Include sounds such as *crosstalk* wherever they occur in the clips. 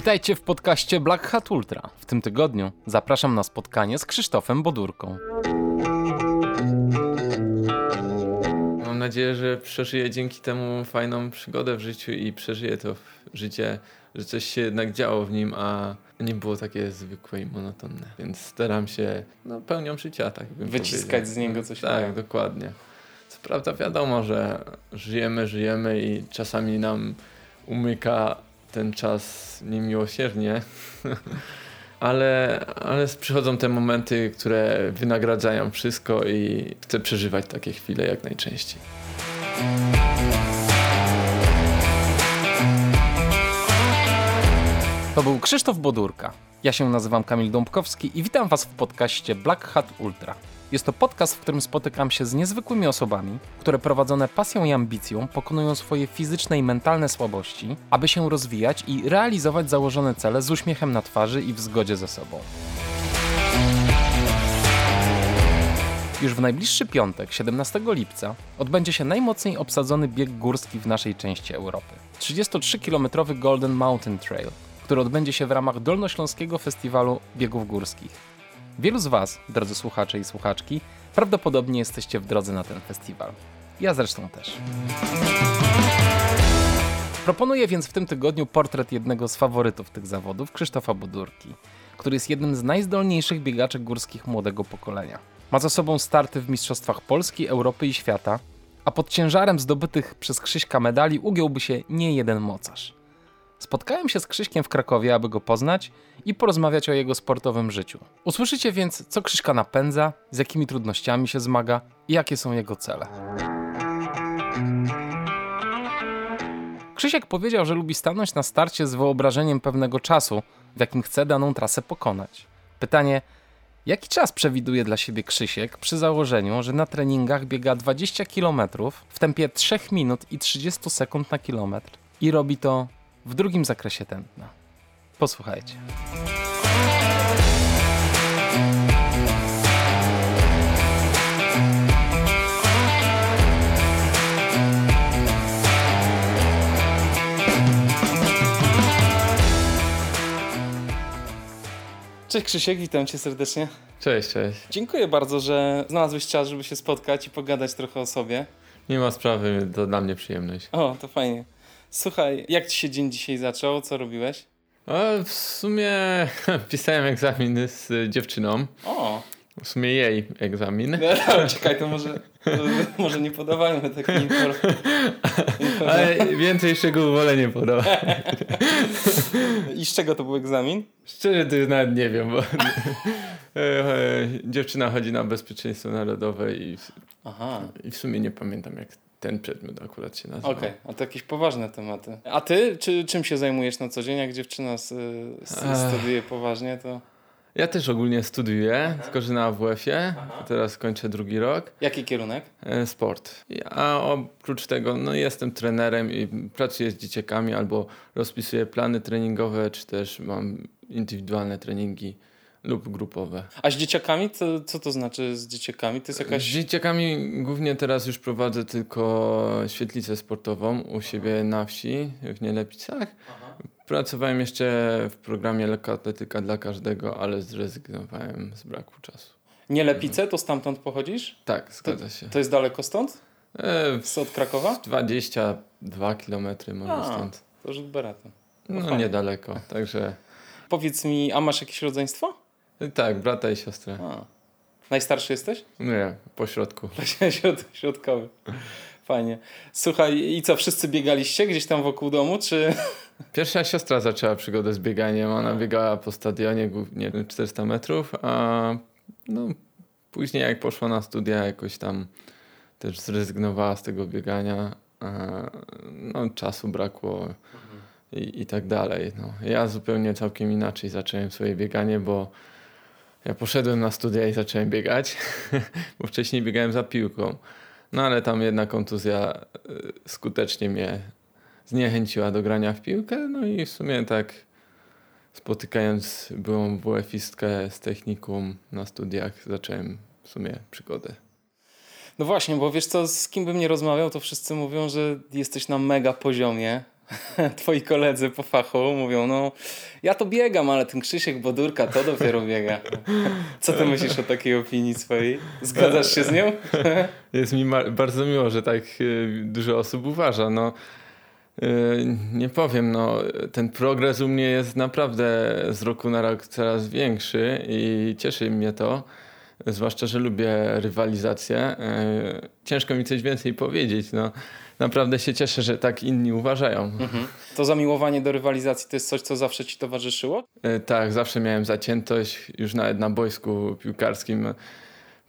Witajcie w podcaście Black Hat Ultra. W tym tygodniu zapraszam na spotkanie z Krzysztofem Bodurką. Mam nadzieję, że przeżyję dzięki temu fajną przygodę w życiu i przeżyję to życie, że coś się jednak działo w nim, a nie było takie zwykłe i monotonne. Więc staram się no, pełnią życia, tak bym Wyciskać powiedział. z niego coś Tak, dokładnie. Co prawda wiadomo, że żyjemy, żyjemy i czasami nam umyka ten czas niemiłosiernie, *laughs* ale, ale przychodzą te momenty, które wynagradzają wszystko i chcę przeżywać takie chwile jak najczęściej. To był Krzysztof Bodurka. Ja się nazywam Kamil Dąbkowski i witam Was w podcaście Black Hat Ultra. Jest to podcast, w którym spotykam się z niezwykłymi osobami, które prowadzone pasją i ambicją pokonują swoje fizyczne i mentalne słabości, aby się rozwijać i realizować założone cele z uśmiechem na twarzy i w zgodzie ze sobą. Już w najbliższy piątek, 17 lipca, odbędzie się najmocniej obsadzony bieg górski w naszej części Europy. 33-kilometrowy Golden Mountain Trail, który odbędzie się w ramach Dolnośląskiego Festiwalu Biegów Górskich. Wielu z Was, drodzy słuchacze i słuchaczki, prawdopodobnie jesteście w drodze na ten festiwal. Ja zresztą też. Proponuję więc w tym tygodniu portret jednego z faworytów tych zawodów, Krzysztofa Budurki, który jest jednym z najzdolniejszych biegaczek górskich młodego pokolenia. Ma za sobą starty w Mistrzostwach Polski, Europy i świata, a pod ciężarem zdobytych przez Krzyśka medali ugiąłby się nie jeden mocarz. Spotkałem się z Krzyśkiem w Krakowie, aby go poznać i porozmawiać o jego sportowym życiu. Usłyszycie więc, co Krzyśka napędza, z jakimi trudnościami się zmaga i jakie są jego cele. Krzysiek powiedział, że lubi stanąć na starcie z wyobrażeniem pewnego czasu, w jakim chce daną trasę pokonać. Pytanie, jaki czas przewiduje dla siebie Krzysiek przy założeniu, że na treningach biega 20 km w tempie 3 minut i 30 sekund na kilometr i robi to w drugim zakresie tętna. Posłuchajcie. Cześć Krzysiek, witam cię serdecznie. Cześć, cześć. Dziękuję bardzo, że znalazłeś czas, żeby się spotkać i pogadać trochę o sobie. Nie ma sprawy, to dla mnie przyjemność. O, to fajnie. Słuchaj, jak ci się dzień dzisiaj zaczął? Co robiłeś? A w sumie *laughs* pisałem egzaminy z dziewczyną. O, W sumie jej egzamin. no, *laughs* czekaj, to może, *laughs* może nie podawajmy takiej informacji. Ale więcej szczegółów wolę nie podawać. I z czego to był egzamin? Szczerze to już nawet nie wiem, bo e, e, dziewczyna chodzi na bezpieczeństwo narodowe i, Aha, i w sumie nie pamiętam jak ten przedmiot akurat się nazywa. okej, a to jakieś poważne tematy. A ty, czy, czym się zajmujesz na co dzień? Jak dziewczyna s- Ech. studiuje poważnie, to Ja też ogólnie studiuję, tylko że na AWF-ie. Teraz kończę drugi rok. jaki kierunek? E, Sport. A oprócz tego no, jestem trenerem i pracuję z dzieciakami albo rozpisuję plany treningowe, czy też mam indywidualne treningi lub grupowe. A z dzieciakami, to, co to znaczy z dzieciakami? To jest Z jakaś... dzieciakami głównie teraz już prowadzę tylko świetlicę sportową u siebie na wsi w Nielepicach. Pracowałem jeszcze w programie lekkoatletyka dla każdego, ale zrezygnowałem z braku czasu. Nie Lepice, to stamtąd pochodzisz? Tak, zgadza się. To jest daleko stąd? E, Z od Krakowa? 22 km może A. stąd. To rzut berata. No fajnie. niedaleko, także Powiedz mi, a masz jakieś rodzeństwo? Tak, brata i siostrę. A. Najstarszy jesteś? Nie, po środku. *laughs* Środ- Środkowy. Fajnie. Słuchaj, i co, wszyscy biegaliście gdzieś tam wokół domu, czy... *laughs* Pierwsza siostra zaczęła przygodę z bieganiem. Ona biegała po stadionie głównie 400 metrów, a no, później jak poszła na studia jakoś tam też zrezygnowała z tego biegania. No, czasu brakło i, i tak dalej. No. Ja zupełnie całkiem inaczej zacząłem swoje bieganie, bo ja poszedłem na studia i zacząłem biegać, *laughs* bo wcześniej biegałem za piłką. No ale tam jedna kontuzja y, skutecznie mnie zniechęciła do grania w piłkę, no i w sumie tak spotykając byłą WF-istkę z technikum na studiach zacząłem w sumie przygodę. No właśnie, bo wiesz co, z kim bym nie rozmawiał, to wszyscy mówią, że jesteś na mega poziomie. *laughs* twoi koledzy po fachu mówią, no ja to biegam, ale ten Krzysiek Bodurka to dopiero biega. *laughs* Co ty myślisz o takiej opinii swojej? Zgadzasz się z nią? *laughs* Jest mi bardzo miło, że tak y, dużo osób uważa. No, y, nie powiem, no, ten progres u mnie jest naprawdę z roku na rok coraz większy i cieszy mnie to. Zwłaszcza, że lubię rywalizację. Y, ciężko mi coś więcej powiedzieć. No naprawdę się cieszę, że tak inni uważają. Mhm. To zamiłowanie do rywalizacji to jest coś, co zawsze ci towarzyszyło? E, tak, zawsze miałem zaciętość, już nawet na boisku piłkarskim.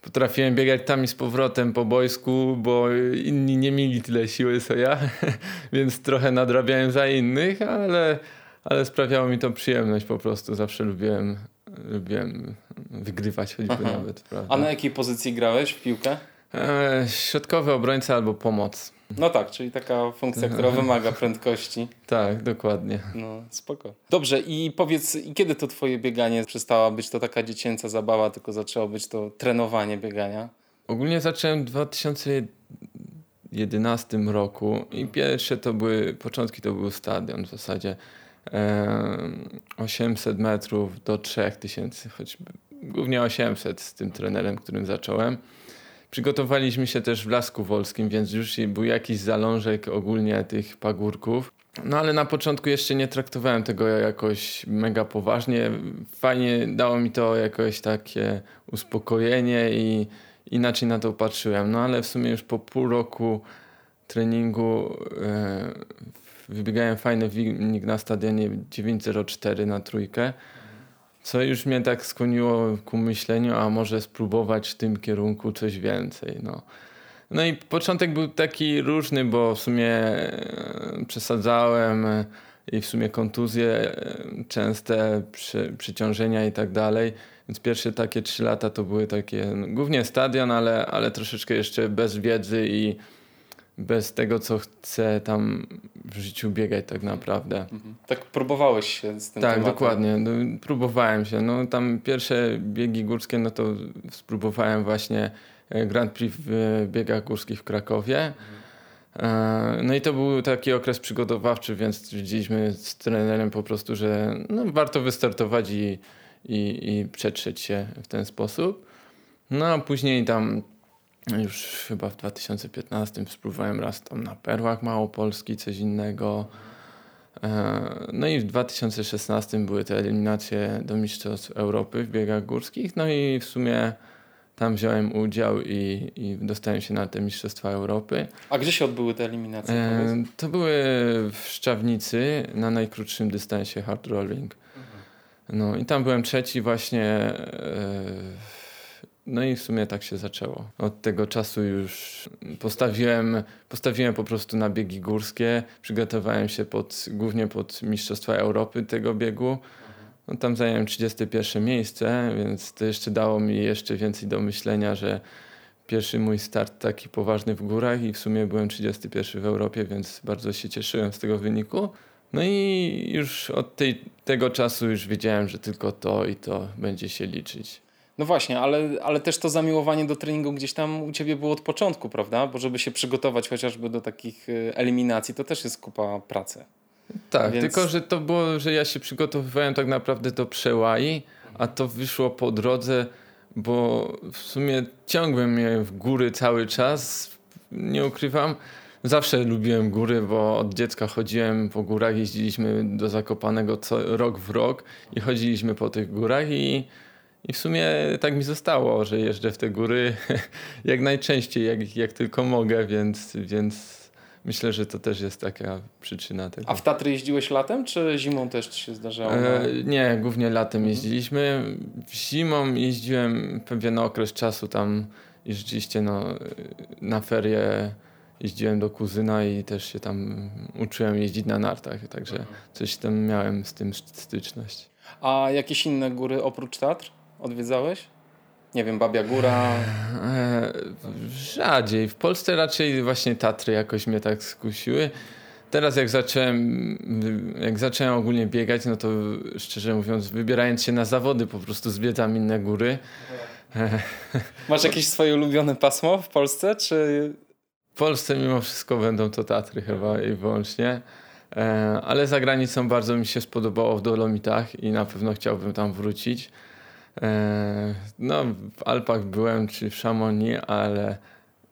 Potrafiłem biegać tam i z powrotem po boisku, bo inni nie mieli tyle siły co ja, *laughs* więc trochę nadrabiałem za innych, ale, ale sprawiało mi to przyjemność po prostu. Zawsze lubiłem, lubiłem wygrywać choćby Aha. nawet. Prawda? A na jakiej pozycji grałeś w piłkę? E, środkowy obrońca albo pomoc. No tak, czyli taka funkcja, która *laughs* wymaga prędkości. Tak, dokładnie. No, spoko. Dobrze, i powiedz, i kiedy to twoje bieganie przestało być to taka dziecięca zabawa, tylko zaczęło być to trenowanie biegania? Ogólnie zacząłem w 2011 roku i pierwsze to były, początki to był stadion w zasadzie. 800 metrów do 3000, choć głównie 800 z tym trenerem, którym zacząłem. Przygotowaliśmy się też w Lasku Wolskim, więc już był jakiś zalążek ogólnie tych pagórków. No ale na początku jeszcze nie traktowałem tego jakoś mega poważnie. Fajnie dało mi to jakoś takie uspokojenie i inaczej na to patrzyłem. No ale w sumie już po pół roku treningu e, wybiegałem fajny wynik na stadionie 9.04 na trójkę co już mnie tak skłoniło ku myśleniu, a może spróbować w tym kierunku coś więcej. No. No i początek był taki różny, bo w sumie e, przesadzałem e, i w sumie kontuzje, e, częste przy, przyciążenia i tak dalej. Więc pierwsze takie trzy lata to były takie, no, głównie stadion, ale, ale troszeczkę jeszcze bez wiedzy i bez tego, co chcę tam w życiu biegać tak naprawdę. Mhm. Tak próbowałeś się z tym Tak, tematem. dokładnie. No, próbowałem się. No, tam pierwsze biegi górskie, no to spróbowałem właśnie e, Grand Prix w e, biegach górskich w Krakowie. Mhm. No i to był taki okres przygotowawczy, więc widzieliśmy z trenerem po prostu, że no, warto wystartować i, i, i przetrzeć się w ten sposób. No a później tam już chyba w 2015 spróbowałem raz tam na Perłach Małopolski, coś innego. E, no i w 2016 były te eliminacje do Mistrzostw Europy w biegach górskich. No i w sumie tam wziąłem udział i, i dostałem się na te Mistrzostwa Europy. A gdzie się odbyły te eliminacje? E, to były w Szczawnicy na najkrótszym dystansie hard rolling. Mhm. No i tam byłem trzeci właśnie e, no i w sumie tak się zaczęło. Od tego czasu już postawiłem, postawiłem po prostu na biegi górskie. Przygotowałem się pod, głównie pod Mistrzostwa Europy tego biegu. No, tam zająłem 31 miejsce, więc to jeszcze dało mi jeszcze więcej do myślenia, że pierwszy mój start taki poważny w górach i w sumie byłem 31 w Europie, więc bardzo się cieszyłem z tego wyniku. No i już od tej, tego czasu już wiedziałem, że tylko to i to będzie się liczyć. No właśnie, ale, ale też to zamiłowanie do treningu gdzieś tam u ciebie było od początku, prawda? Bo żeby się przygotować chociażby do takich y, eliminacji, to też jest kupa pracy. Tak, Więc... tylko że to było, że ja się przygotowywałem tak naprawdę do przełai, a to wyszło po drodze, bo w sumie ciągłem je w góry cały czas, nie ukrywam. Zawsze lubiłem góry, bo od dziecka chodziłem po górach, jeździliśmy do Zakopanego co, rok w rok i chodziliśmy po tych górach i i w sumie tak mi zostało, że jeżdżę w te góry *laughs* jak najczęściej, jak, jak tylko mogę, więc, więc myślę, że to też jest taka przyczyna tego. A w Tatry jeździłeś latem, czy zimą też się zdarzało? E, nie, głównie latem jeździliśmy. Zimą jeździłem pewien okres czasu tam i rzeczywiście no, na ferie jeździłem do kuzyna i też się tam uczyłem jeździć na nartach, także mhm. coś tam miałem z tym styczność. A jakieś inne góry oprócz Tatr? Odwiedzałeś? Nie wiem, Babia Góra? E, rzadziej. W Polsce raczej właśnie Tatry jakoś mnie tak skusiły. Teraz jak zacząłem, jak zacząłem ogólnie biegać, no to szczerze mówiąc, wybierając się na zawody, po prostu zwiedzam inne góry. Masz jakieś swoje ulubione pasmo w Polsce, czy... W Polsce mimo wszystko będą to Tatry chyba i wyłącznie. E, ale za granicą bardzo mi się spodobało w Dolomitach i na pewno chciałbym tam wrócić. E, no, w Alpach byłem, czy w Szamonii, ale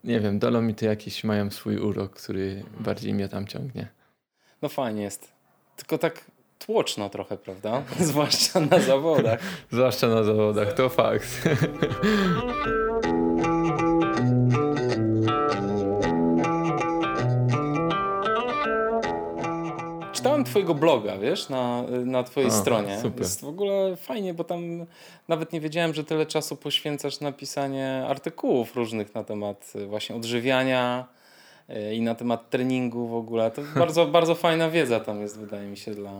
nie wiem, Dolomity jakieś mają swój urok, który bardziej mnie tam ciągnie. No fajnie jest. Tylko tak tłoczno trochę, prawda? *laughs* Zwłaszcza na zawodach. *laughs* Zwłaszcza na zawodach, to fakt. *laughs* Czytałem twojego bloga, wiesz, na, na twojej A, stronie. super. Jest w ogóle fajnie, bo tam nawet nie wiedziałem, że tyle czasu poświęcasz na pisanie artykułów różnych na temat y, właśnie odżywiania y, i na temat treningu w ogóle. To *laughs* bardzo, bardzo fajna wiedza tam jest, wydaje mi się, dla...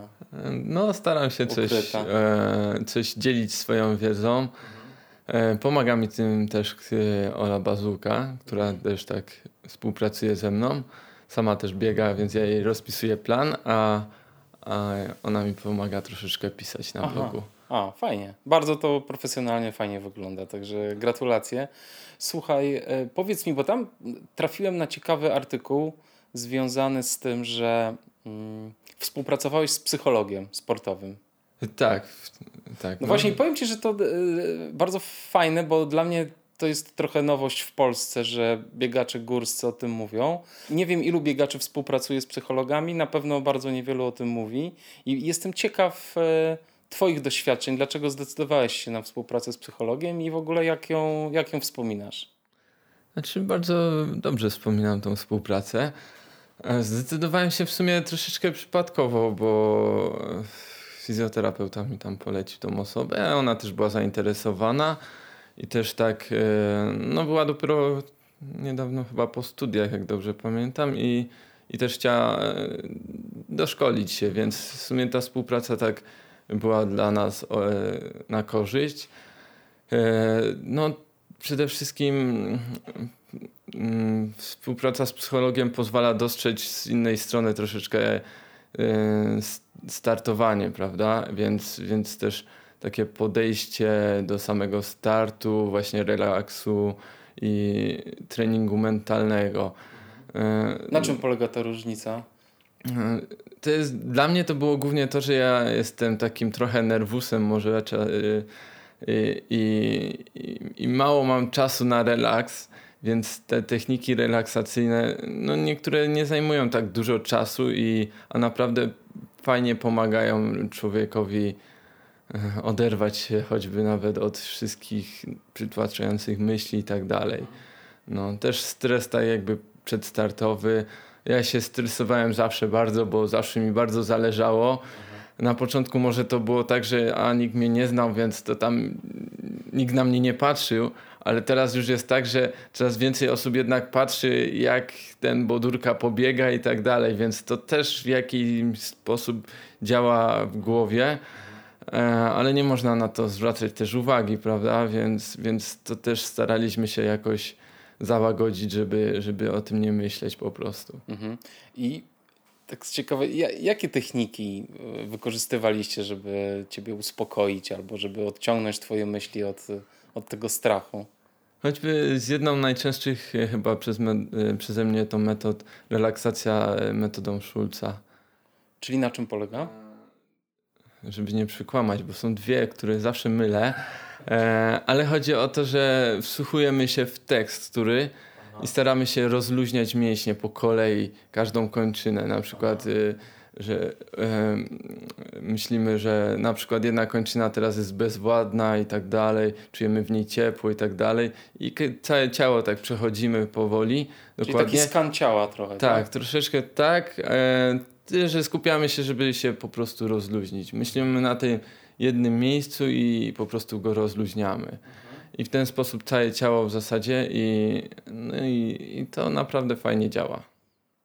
No, staram się coś, e, coś dzielić swoją wiedzą. E, pomaga mi tym też e, Ola Bazuka, która też tak współpracuje ze mną. Sama też biega, więc ja jej rozpisuję plan, a, a ona mi pomaga troszeczkę pisać na Aha. blogu. A, fajnie. Bardzo to profesjonalnie, fajnie wygląda, także gratulacje. Słuchaj, e, powiedz mi, bo tam trafiłem na ciekawy artykuł związany z tym, że mm, współpracowałeś z psychologiem sportowym. Tak, tak. No, właśnie, powiem Ci, że to e, bardzo fajne, bo dla mnie to jest trochę nowość w Polsce, że biegacze górscy o tym mówią. Nie wiem, ilu biegaczy współpracuje z psychologami, na pewno bardzo niewielu o tym mówi. I jestem ciekaw e, Twoich doświadczeń, dlaczego zdecydowałeś się na współpracę z psychologiem i w ogóle jak ją, jak ją wspominasz? Znaczy, bardzo dobrze wspominam tą współpracę. E, Zdecydowałem się w sumie troszeczkę przypadkowo, bo fizjoterapeuta mi tam polecił tą osobę, ona też była zainteresowana i też tak, e, no była dopiero niedawno chyba po studiach, jak dobrze pamiętam i, i też chciała e, doszkolić się, więc w sumie ta współpraca tak była dla nas e, na korzyść. No, przede wszystkim mm, współpraca z psychologiem pozwala dostrzec z innej strony troszeczkę startowanie, prawda? Więc, więc też takie podejście do samego startu, właśnie relaksu i treningu mentalnego. E, Na czym polega ta różnica? to jest, dla mnie to było głównie to, że ja jestem takim trochę nerwusem może y, y, i, i, i mało mam czasu na relaks, więc te techniki relaksacyjne, no niektóre nie zajmują tak dużo czasu, i, a naprawdę fajnie pomagają człowiekowi e, oderwać się choćby nawet od wszystkich przytłaczających myśli i tak dalej. No, też stres tak jakby przedstartowy. Ja się stresowałem zawsze bardzo, bo zawsze mi bardzo zależało. Na początku może to było tak, że a nikt mnie nie znał, więc to tam nikt na mnie nie patrzył, ale teraz już jest tak, że coraz więcej osób jednak patrzy, jak ten Bodurka pobiega i tak dalej, więc to też w jakiś sposób działa w głowie, e, ale nie można na to zwracać też uwagi, prawda? Więc, więc to też staraliśmy się jakoś załagodzić, żeby, żeby o tym nie myśleć po prostu. Mhm. I tak z ciekawe, ja- jakie techniki y, wykorzystywaliście, żeby ciebie uspokoić albo żeby odciągnąć twoje myśli od, od tego strachu? Choćby z jedną najczęstszych e, chyba przez me, e, przeze mnie tą metod, relaksacja e, metodą Schulza, Czyli na czym polega? Żeby nie przykłamać, bo są dwie, które zawsze mylę, e, ale chodzi o to, że wsłuchujemy się w tekst, który i staramy się rozluźniać mięśnie po kolei, każdą kończynę, na przykład y, że myślimy, że na przykład jedna kończyna teraz jest bezwładna i tak dalej, czujemy w niej ciepło i tak dalej i całe ciało tak przechodzimy powoli. Czyli taki skan ciała trochę. Tak, troszeczkę tak, e, że skupiamy się, żeby się po prostu rozluźnić. Myślimy na tym jednym miejscu i po prostu go rozluźniamy. I w ten sposób całe ciało w zasadzie i, no i, i to naprawdę fajnie działa.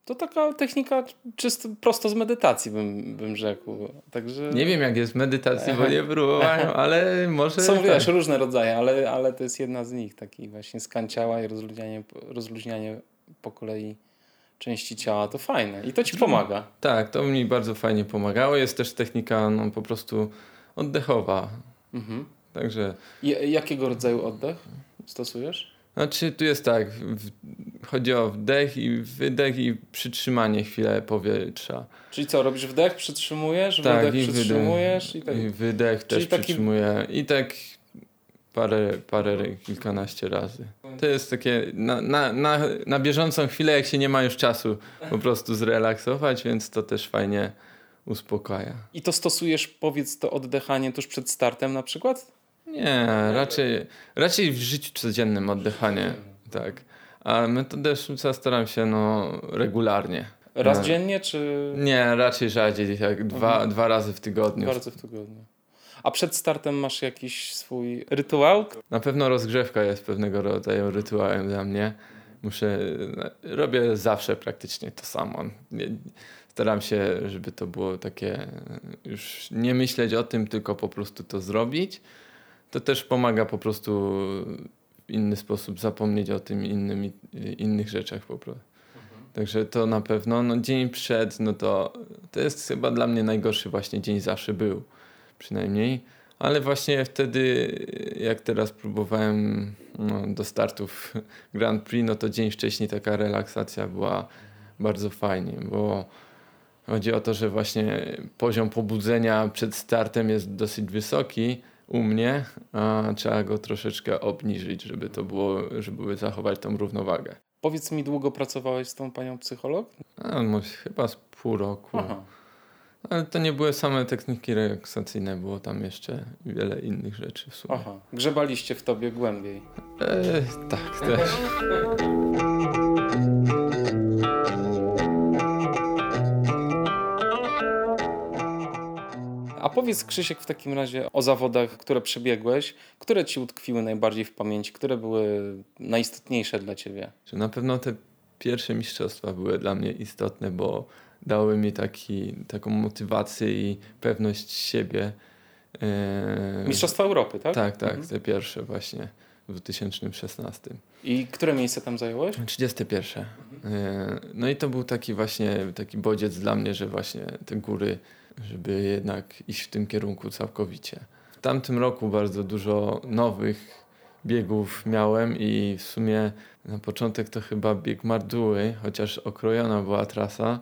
To taka technika czysto prosto z medytacji bym, bym rzekł. Także Nie wiem jak jest medytacji, bo nie próbowałem, *laughs* ale może Są tak. wiesz, różne rodzaje, ale, ale to jest jedna z nich. Taki właśnie skan ciała i rozluźnianie, rozluźnianie po kolei części ciała. To fajne i to ci pomaga. Tak, to mi bardzo fajnie pomagało. Jest też technika no, po prostu oddechowa. Mhm. Także I, jakiego rodzaju oddech stosujesz? Znaczy tu jest tak, w, chodzi o wdech i wydech i przytrzymanie chwilę powietrza. Czyli co, robisz wdech, przytrzymujesz, tak, wydech, i przytrzymujesz wydech, i tak. I wydech Czyli też taki... przytrzymuję i tak parę, parę, kilkanaście razy. To jest takie na, na, na, na bieżącą chwilę, jak się nie ma już czasu po prostu zrelaksować, więc to też fajnie uspokaja. I to stosujesz, powiedz, to oddychanie tuż przed startem na przykład? Nie, raczej, raczej w życiu codziennym oddychanie, tak. A metodę staram się no regularnie. Raz no. dziennie, czy... Nie, raczej rzadziej, tak dwa, mhm. dwa razy w tygodniu. Dwa razy w tygodniu. A przed startem masz jakiś swój rytuał? Na pewno rozgrzewka jest pewnego rodzaju rytuałem dla mnie. Muszę, robię zawsze praktycznie to samo. Staram się, żeby to było takie, już nie myśleć o tym, tylko po prostu to zrobić. To też pomaga po prostu w inny sposób zapomnieć o tym innych rzeczach po prostu. Także to na pewno, no dzień przed, no to, to jest chyba dla mnie najgorszy właśnie dzień zawsze był przynajmniej. Ale właśnie wtedy, jak teraz próbowałem no, do startów *laughs* Grand Prix, no to dzień wcześniej taka relaksacja była bardzo fajnie, bo chodzi o to, że właśnie poziom pobudzenia przed startem jest dosyć wysoki u mnie, a trzeba go troszeczkę obniżyć, żeby to było, żeby zachować tą równowagę. Powiedz mi, długo pracowałeś z tą panią psycholog? A, no, chyba z pół roku. Aha. Ale to nie były same techniki relaksacyjne, było tam jeszcze wiele innych rzeczy w sumie. Aha, grzebaliście w tobie głębiej. E, tak, *laughs* też. Powiedz Krzysiek w takim razie o zawodach, które przebiegłeś, które ci utkwiły najbardziej w pamięci, które były najistotniejsze dla ciebie? Na pewno te pierwsze mistrzostwa były dla mnie istotne, bo dały mi taki, taką motywację i pewność siebie. E, Mistrzostwa Europy, tak? Tak, tak, mhm. te pierwsze właśnie w 2016. I które miejsce tam zająłeś? 31. Mhm. No i to był taki właśnie taki bodziec dla mnie, że właśnie te góry, żeby jednak iść w tym kierunku całkowicie. W tamtym roku bardzo dużo nowych biegów miałem i w sumie na początek to chyba bieg Marduły, chociaż okrojona była trasa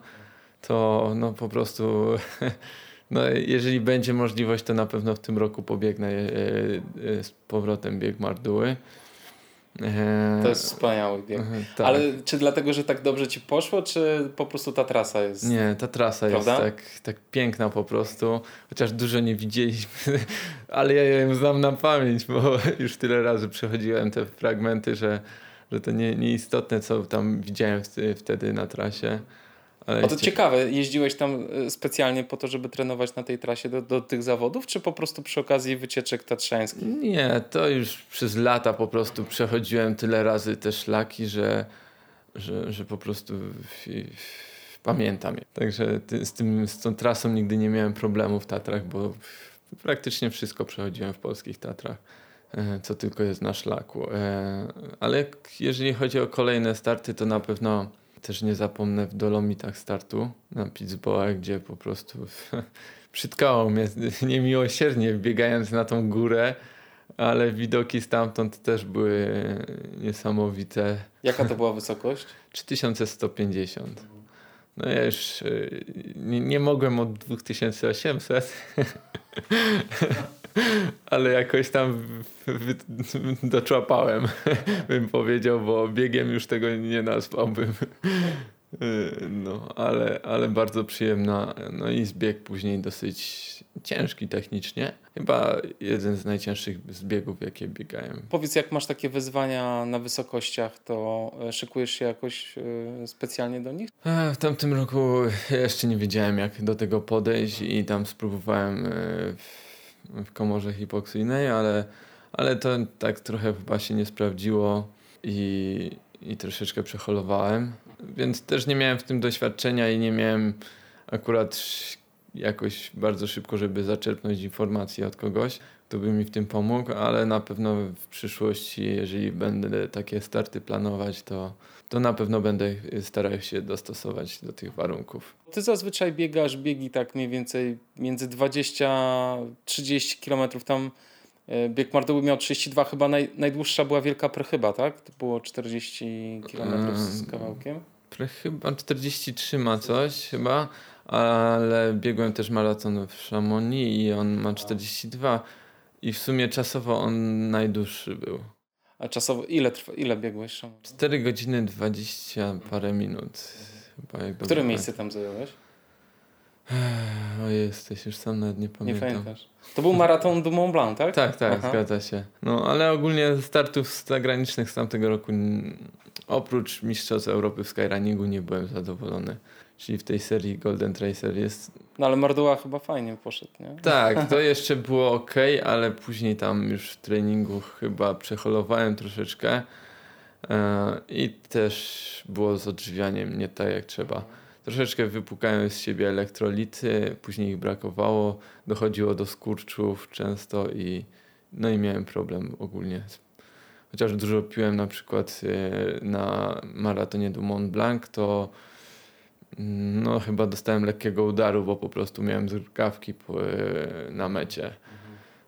to no po prostu *laughs* no, jeżeli będzie możliwość, to na pewno w tym roku pobiegnę e, e, z powrotem bieg Marduły. To jest wspaniały bieg. Tak. Ale czy dlatego, że tak dobrze ci poszło, czy po prostu ta trasa jest. Nie, ta trasa Prawda? jest tak, tak piękna po prostu. Chociaż dużo nie widzieliśmy, *laughs* ale ja ją znam na pamięć, bo *laughs* już tyle razy przechodziłem te fragmenty, że, że to nie, nieistotne, co tam widziałem wtedy na trasie. Ale o to ciekawe, jeździłeś tam e, specjalnie po to, żeby trenować na tej trasie do, do tych zawodów, czy po prostu przy okazji wycieczek tatrzańskich? Nie, to już przez lata po prostu przechodziłem tyle razy te szlaki, że, że, że po prostu pamiętam je. Także z, tym, z tą trasą nigdy nie miałem problemu w Tatrach, bo praktycznie wszystko przechodziłem w polskich Tatrach e, co tylko jest na szlaku. E, ale jeżeli chodzi o kolejne starty, to na pewno też nie zapomnę w Dolomitach startu na Pittsburgh, gdzie po prostu *laughs* przytkało mnie *laughs* niemiłosiernie biegając na tą górę, ale widoki stamtąd też były niesamowite. Jaka to była wysokość? *laughs* 3150. No ja już y, nie, nie mogłem od 2800. ale jakoś tam doczłapałem, bym powiedział, bo biegiem już tego nie nazwałbym. No, ale, ale bardzo przyjemna. No i zbieg później dosyć ciężki technicznie. Chyba jeden z najcięższych zbiegów, jakie biegałem. Powiedz, jak masz takie wyzwania na wysokościach, to e, szykujesz się jakoś e, specjalnie do nich? E, w tamtym roku jeszcze nie wiedziałem, jak do tego podejść i tam spróbowałem w komorze hipoksyjnej, ale, ale to tak trochę chyba się nie sprawdziło i, i troszeczkę przeholowałem, więc też nie miałem w tym doświadczenia i nie miałem akurat jakoś bardzo szybko, żeby zaczerpnąć informacji od kogoś, kto by mi w tym pomógł, ale na pewno w przyszłości, jeżeli będę takie starty planować, to, to na pewno będę starał się dostosować do tych warunków. Ty zazwyczaj biegasz biegi tak mniej więcej między 20-30 km tam E, bieg Marduły miał 32, chyba naj, najdłuższa była Wielka Prechyba, tak? To było 40 km z kawałkiem. Prechyba 43 ma coś chyba, ale biegłem też maraton w Chamonix i on ma 42 i w sumie czasowo on najdłuższy był. A czasowo ile, trwa, ile biegłeś? Chamonix? 4 godziny 20 parę minut. Chyba, jak Które miejsce tam zająłeś? O jesteś, już sam nawet nie pamiętam. Nie pamiętasz. To był maraton du Mont Blanc, tak? Tak, tak, Aha. zgadza się. No ale ogólnie startów zagranicznych z tamtego roku oprócz Mistrzostw Europy w skyrunningu nie byłem zadowolony. Czyli w tej serii Golden Tracer jest... No ale Marduła chyba fajnie poszedł, nie? Tak, to *laughs* jeszcze było ok, ale później tam już w treningu chyba przeholowałem troszeczkę i też było z odżywianiem nie tak jak trzeba troszeczkę wypukałem z siebie elektrolity, później ich brakowało, dochodziło do skurczów często i no i miałem problem ogólnie. Chociaż dużo piłem na przykład e, na maratonie du Mont Blanc, to mm, no chyba dostałem lekkiego udaru, bo po prostu miałem zrukawki e, na mecie.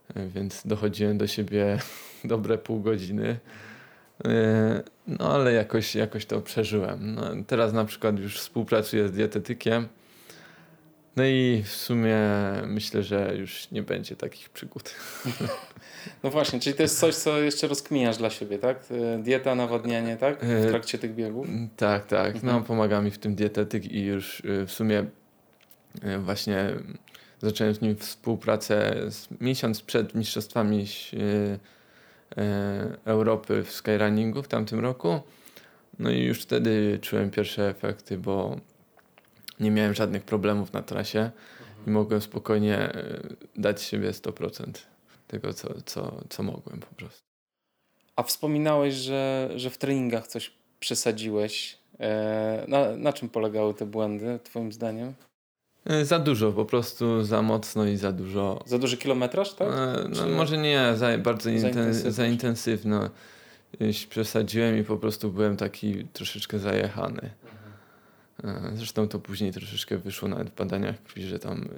Mhm. Więc dochodziłem do siebie *laughs* dobre pół godziny. E, no ale jakoś, jakoś to przeżyłem. No, teraz na przykład już współpracuję z dietetykiem. No i w sumie myślę, że już nie będzie takich przygód. *laughs* No właśnie, czyli to jest coś, co jeszcze rozkminiasz dla siebie, tak? E, dieta, nawadnianie, tak? W e, trakcie tych biegów? Tak, tak. No mhm. pomaga mi w tym dietetyk i już w sumie właśnie zacząłem z nim współpracę miesiąc przed mistrzostwami Europy w skyrunningu w tamtym roku. No i już wtedy czułem pierwsze efekty, bo nie miałem żadnych problemów na trasie i mogłem spokojnie e, dać siebie 100% tego, co, co, co mogłem po prostu. A wspominałeś, że, że w treningach coś przesadziłeś. E, na, na czym polegały te błędy, Twoim zdaniem? E, za dużo, po prostu za mocno i za dużo. Za duży kilometraż, tak? E, no, może nie, za, bardzo za, inten, za intensywno. Przesadziłem i po prostu byłem taki troszeczkę zajechany. E, zresztą to później troszeczkę wyszło nawet w badaniach krwi, że tam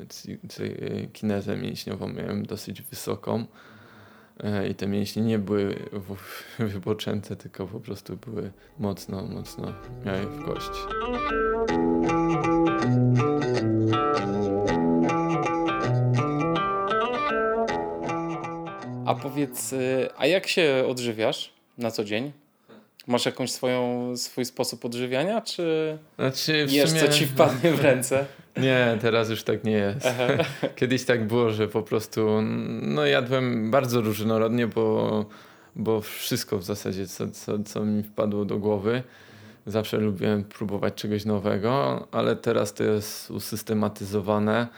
kinezę mięśniową miałem dosyć wysoką i te mięśnie nie były wypoczęte, tylko po prostu były mocno, mocno miały w kości. A powiedz, y, a jak się odżywiasz na co dzień? Masz jakąś swoją, swój sposób odżywiania, czy znaczy, jesz, sumie... co ci wpadnie w ręce? *laughs* Nie, teraz już tak nie jest. Aha. *laughs* Kiedyś tak było, że po prostu no jadłem bardzo różnorodnie, bo, bo wszystko w zasadzie, co, co, co mi wpadło do głowy. Zawsze lubiłem próbować czegoś nowego, ale teraz to jest usystematyzowane.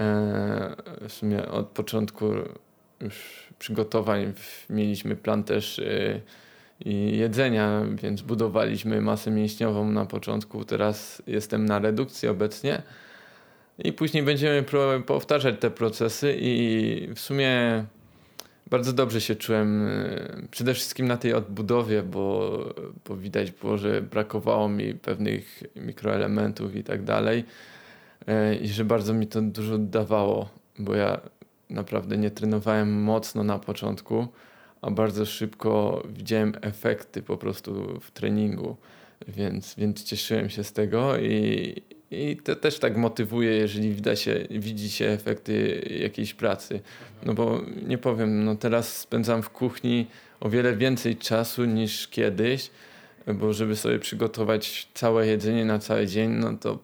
E, w sumie od początku już przygotowań mieliśmy plan też y, i jedzenia, więc budowaliśmy masę mięśniową na początku. Teraz jestem na redukcji obecnie i później będziemy powtarzać te procesy i w sumie bardzo dobrze się czułem y, przede wszystkim na tej odbudowie, bo, bo widać było, że brakowało mi pewnych mikroelementów i tak dalej y, i że bardzo mi to dużo dawało, bo ja naprawdę nie trenowałem mocno na początku, a bardzo szybko widziałem efekty po prostu w treningu, więc, więc cieszyłem się z tego i, i to też tak motywuje, jeżeli widać się, widzi się efekty jakiejś pracy. No bo nie powiem, no teraz spędzam w kuchni o wiele więcej czasu niż kiedyś, bo żeby sobie przygotować całe jedzenie na cały dzień, no to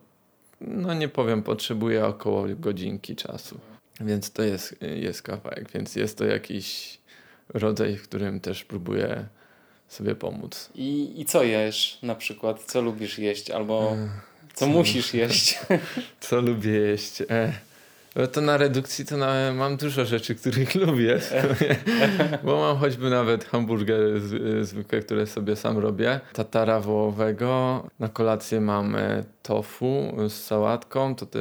no nie powiem, potrzebuję około godzinki czasu. Więc to jest, jest kawałek, więc jest to jakiś rodzaj, w którym też próbuję sobie pomóc. I, i co jesz na przykład? Co lubisz jeść albo co, co musisz jeść? *laughs* *laughs* Co lubię jeść? E, no to na redukcji to na, mam dużo rzeczy, których *laughs* lubię. Bo mam choćby nawet hamburger zwykłe, które sobie sam robię. Tatara wołowego. Na kolację mam tofu z sałatką. To te,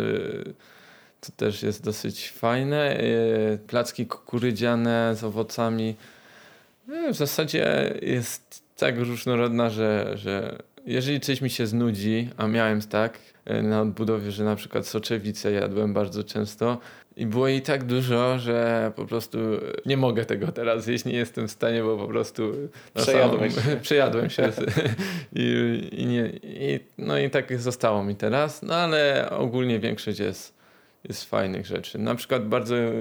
to też jest dosyć fajne. E, placki kukurydziane z owocami. No, w zasadzie jest tak różnorodna, że, że jeżeli coś mi się znudzi, a miałem tak e, na odbudowie, że na przykład soczewice jadłem bardzo często i było jej tak dużo, że po prostu nie mogę tego teraz jeść, nie jestem w stanie, bo po prostu przejadłem się. *laughs* przejadłem się I, i, nie, i, no i tak zostało mi teraz, no ale ogólnie większość jest, jest fajnych rzeczy. Na przykład bardzo e,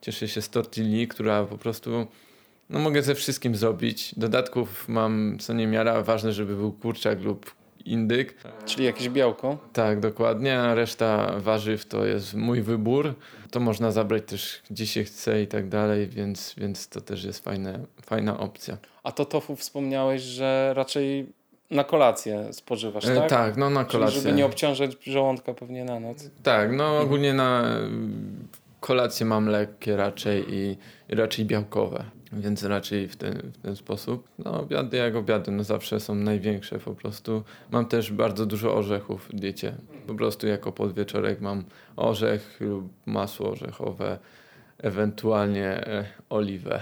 cieszę się z tortilli, która po prostu no mogę ze wszystkim zrobić. Dodatków mam co niemiara. Ważne, żeby był kurczak lub indyk. Czyli jakieś białko? Tak, dokładnie. A reszta warzyw to jest mój wybór. To można zabrać też gdzie się chce i tak dalej, więc, więc to też jest fajne, fajna opcja. A to tofu wspomniałeś, że raczej na kolację spożywasz, e, tak? E, tak, no na kolację. Czyli żeby nie obciążać żołądka pewnie na noc. Tak, no ogólnie na kolację mam lekkie raczej i raczej białkowe. Więc raczej w ten, w ten sposób. No obiady jak obiady, no zawsze są największe po prostu. Mam też bardzo dużo orzechów w diecie. Po prostu jako podwieczorek mam orzech lub masło orzechowe, ewentualnie e, oliwę.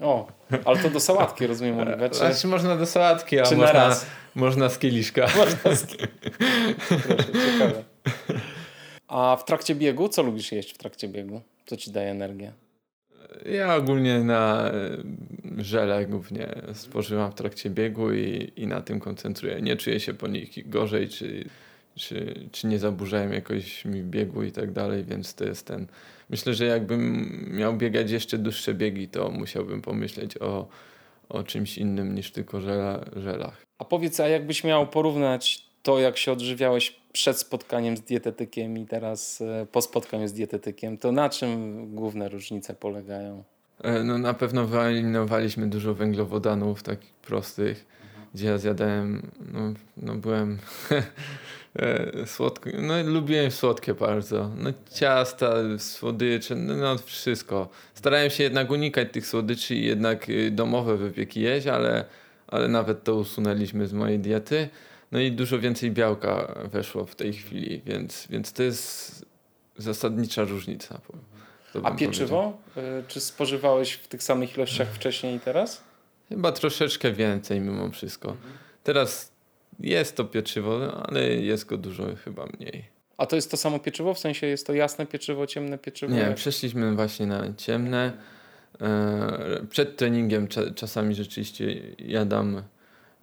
O, ale to do sałatki rozumiem oliwę, czy... Znaczy można do sałatki, a czy można, można z kieliszka. *laughs* Można z ciekawe. A w trakcie biegu, co lubisz jeść w trakcie biegu? Co ci daje energię? Ja ogólnie na e, żele głównie spożywam w trakcie biegu i, i na tym koncentruję. Nie czuję się po nich gorzej, czy, czy, czy nie zaburzają jakoś mi biegu i tak dalej, więc to jest ten... Myślę, że jakbym miał biegać jeszcze dłuższe biegi, to musiałbym pomyśleć o, o czymś innym niż tylko żela, żelach. A powiedz, a jakbyś miał porównać to, jak się odżywiałeś przed spotkaniem z dietetykiem i teraz e, po spotkaniu z dietetykiem, to na czym główne różnice polegają? E, no na pewno wyeliminowaliśmy dużo węglowodanów takich prostych, mhm. gdzie ja zjadałem, no, no byłem *laughs* e, słodko, no lubiłem słodkie bardzo, no ciasta, słodycze, no, no wszystko. Starałem się jednak unikać tych słodyczy i jednak y, domowe wypieki jeść, ale, ale nawet to usunęliśmy z mojej diety. No i dużo więcej białka weszło w tej chwili, więc, więc to jest zasadnicza różnica. A pieczywo? Powiedział. Czy spożywałeś w tych samych ilościach wcześniej i teraz? Chyba troszeczkę więcej mimo wszystko. Teraz jest to pieczywo, ale jest go dużo chyba mniej. A to jest to samo pieczywo? W sensie jest to jasne pieczywo, ciemne pieczywo? Nie, przeszliśmy właśnie na ciemne. E, przed treningiem czasami rzeczywiście jadam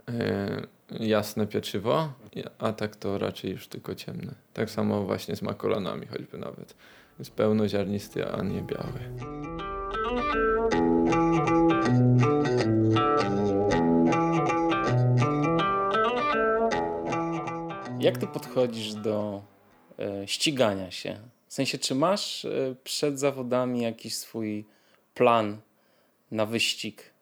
e, jasne pieczywo, a tak to raczej już tylko ciemne. Tak samo właśnie z makaronami choćby nawet. Jest pełnoziarnisty, a nie biały. Jak ty podchodzisz do e, ścigania się? W sensie, czy masz e, przed zawodami jakiś swój plan na wyścig?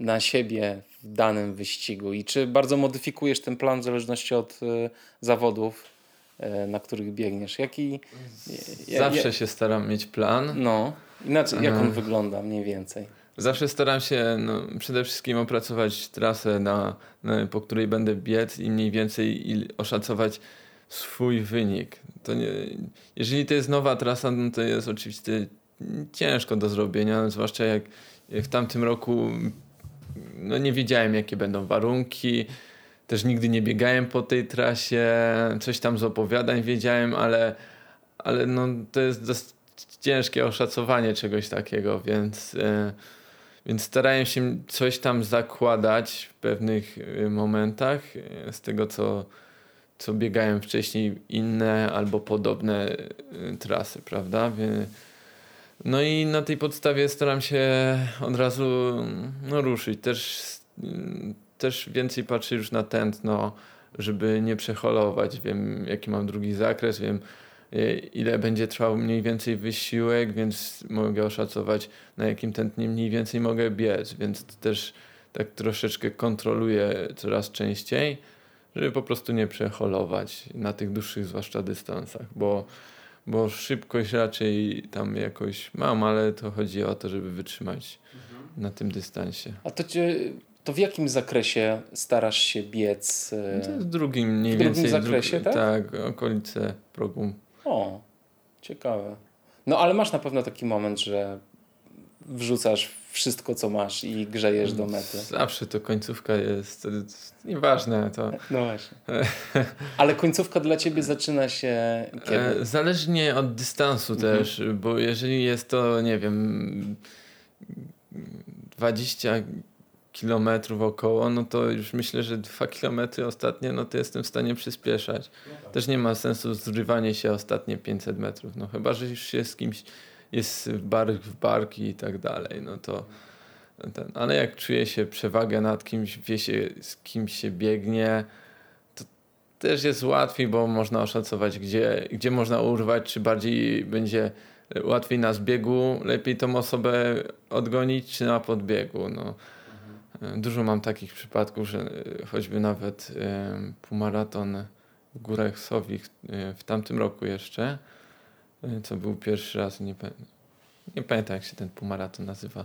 na siebie w danym wyścigu i czy bardzo modyfikujesz ten plan w zależności od y, zawodów, na których biegniesz? Jaki, Zawsze ja, się staram mieć plan. No, inaczej jak on wygląda mniej więcej? Zawsze staram się no, przede wszystkim opracować trasę, na, na, po której będę biec i mniej więcej oszacować swój wynik. To nie, jeżeli to jest nowa trasa, no to jest oczywiście ciężko do zrobienia, zwłaszcza jak, jak w tamtym roku no nie wiedziałem jakie będą warunki. Też nigdy nie biegałem po tej trasie. Coś tam z opowiadań wiedziałem, ale, ale no, to jest dość ciężkie oszacowanie czegoś takiego, więc, e, więc starałem się coś tam zakładać w pewnych e, momentach e, z tego, co, co biegałem wcześniej inne albo podobne trasy, prawda? No i na tej podstawie staram się od razu no, ruszyć. Też, też więcej patrzę już na tętno, żeby nie przeholować. Wiem, jaki mam drugi zakres, wiem, ile będzie trwał mniej więcej wysiłek, więc mogę oszacować, na jakim tętnie mniej więcej mogę biec, więc też tak troszeczkę kontroluję coraz częściej, żeby po prostu nie przeholować na tych dłuższych zwłaszcza dystansach, bo bo szybkość raczej tam jakoś mam, ale to chodzi o to, żeby wytrzymać mhm. na tym dystansie. A to, cię, to w jakim zakresie starasz się biec? E, to jest drugim mniej w więcej. W drugim zakresie, tak? Tak, okolice progu. O, ciekawe. No ale masz na pewno taki moment, że wrzucasz wszystko, co masz i grzejesz do mety. Zawsze to końcówka jest, nieważne. To... No właśnie. Ale końcówka dla ciebie zaczyna się kiedy? E, zależnie od dystansu mhm. też, bo jeżeli jest to, nie wiem, 20 kilometrów około, no to już myślę, że dwa kilometry ostatnie, no to jestem w stanie przyspieszać. No tak. Też nie ma sensu zrywanie się ostatnie 500 metrów, no chyba, że już się z kimś jest bark w barki i tak dalej, no to ten, ale jak czuje się przewagę nad kimś, wie się z kim się biegnie, to też jest łatwiej, bo można oszacować, gdzie, gdzie można urwać, czy bardziej będzie łatwiej na zbiegu, lepiej tą osobę odgonić, czy na podbiegu. No. Mhm. Dużo mam takich przypadków, że choćby nawet półmaraton w Górach Sowich y, w tamtym roku jeszcze, co był pierwszy raz, nie, nie pamiętam jak się ten półmaraton nazywa,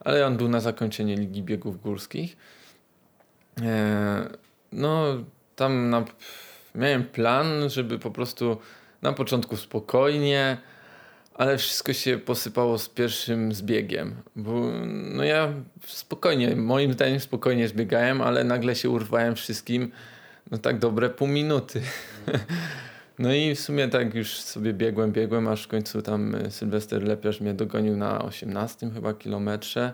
ale on był na zakończenie Ligi Biegów Górskich. E, no, tam na, miałem plan, żeby po prostu na początku spokojnie, ale wszystko się posypało z pierwszym zbiegiem. Bo no ja spokojnie, moim zdaniem spokojnie zbiegałem, ale nagle się urwałem wszystkim no tak dobre pół minuty. *laughs* No i w sumie tak już sobie biegłem, biegłem, aż w końcu tam e, Sylwester Lepiarz mnie dogonił na 18 chyba kilometrze.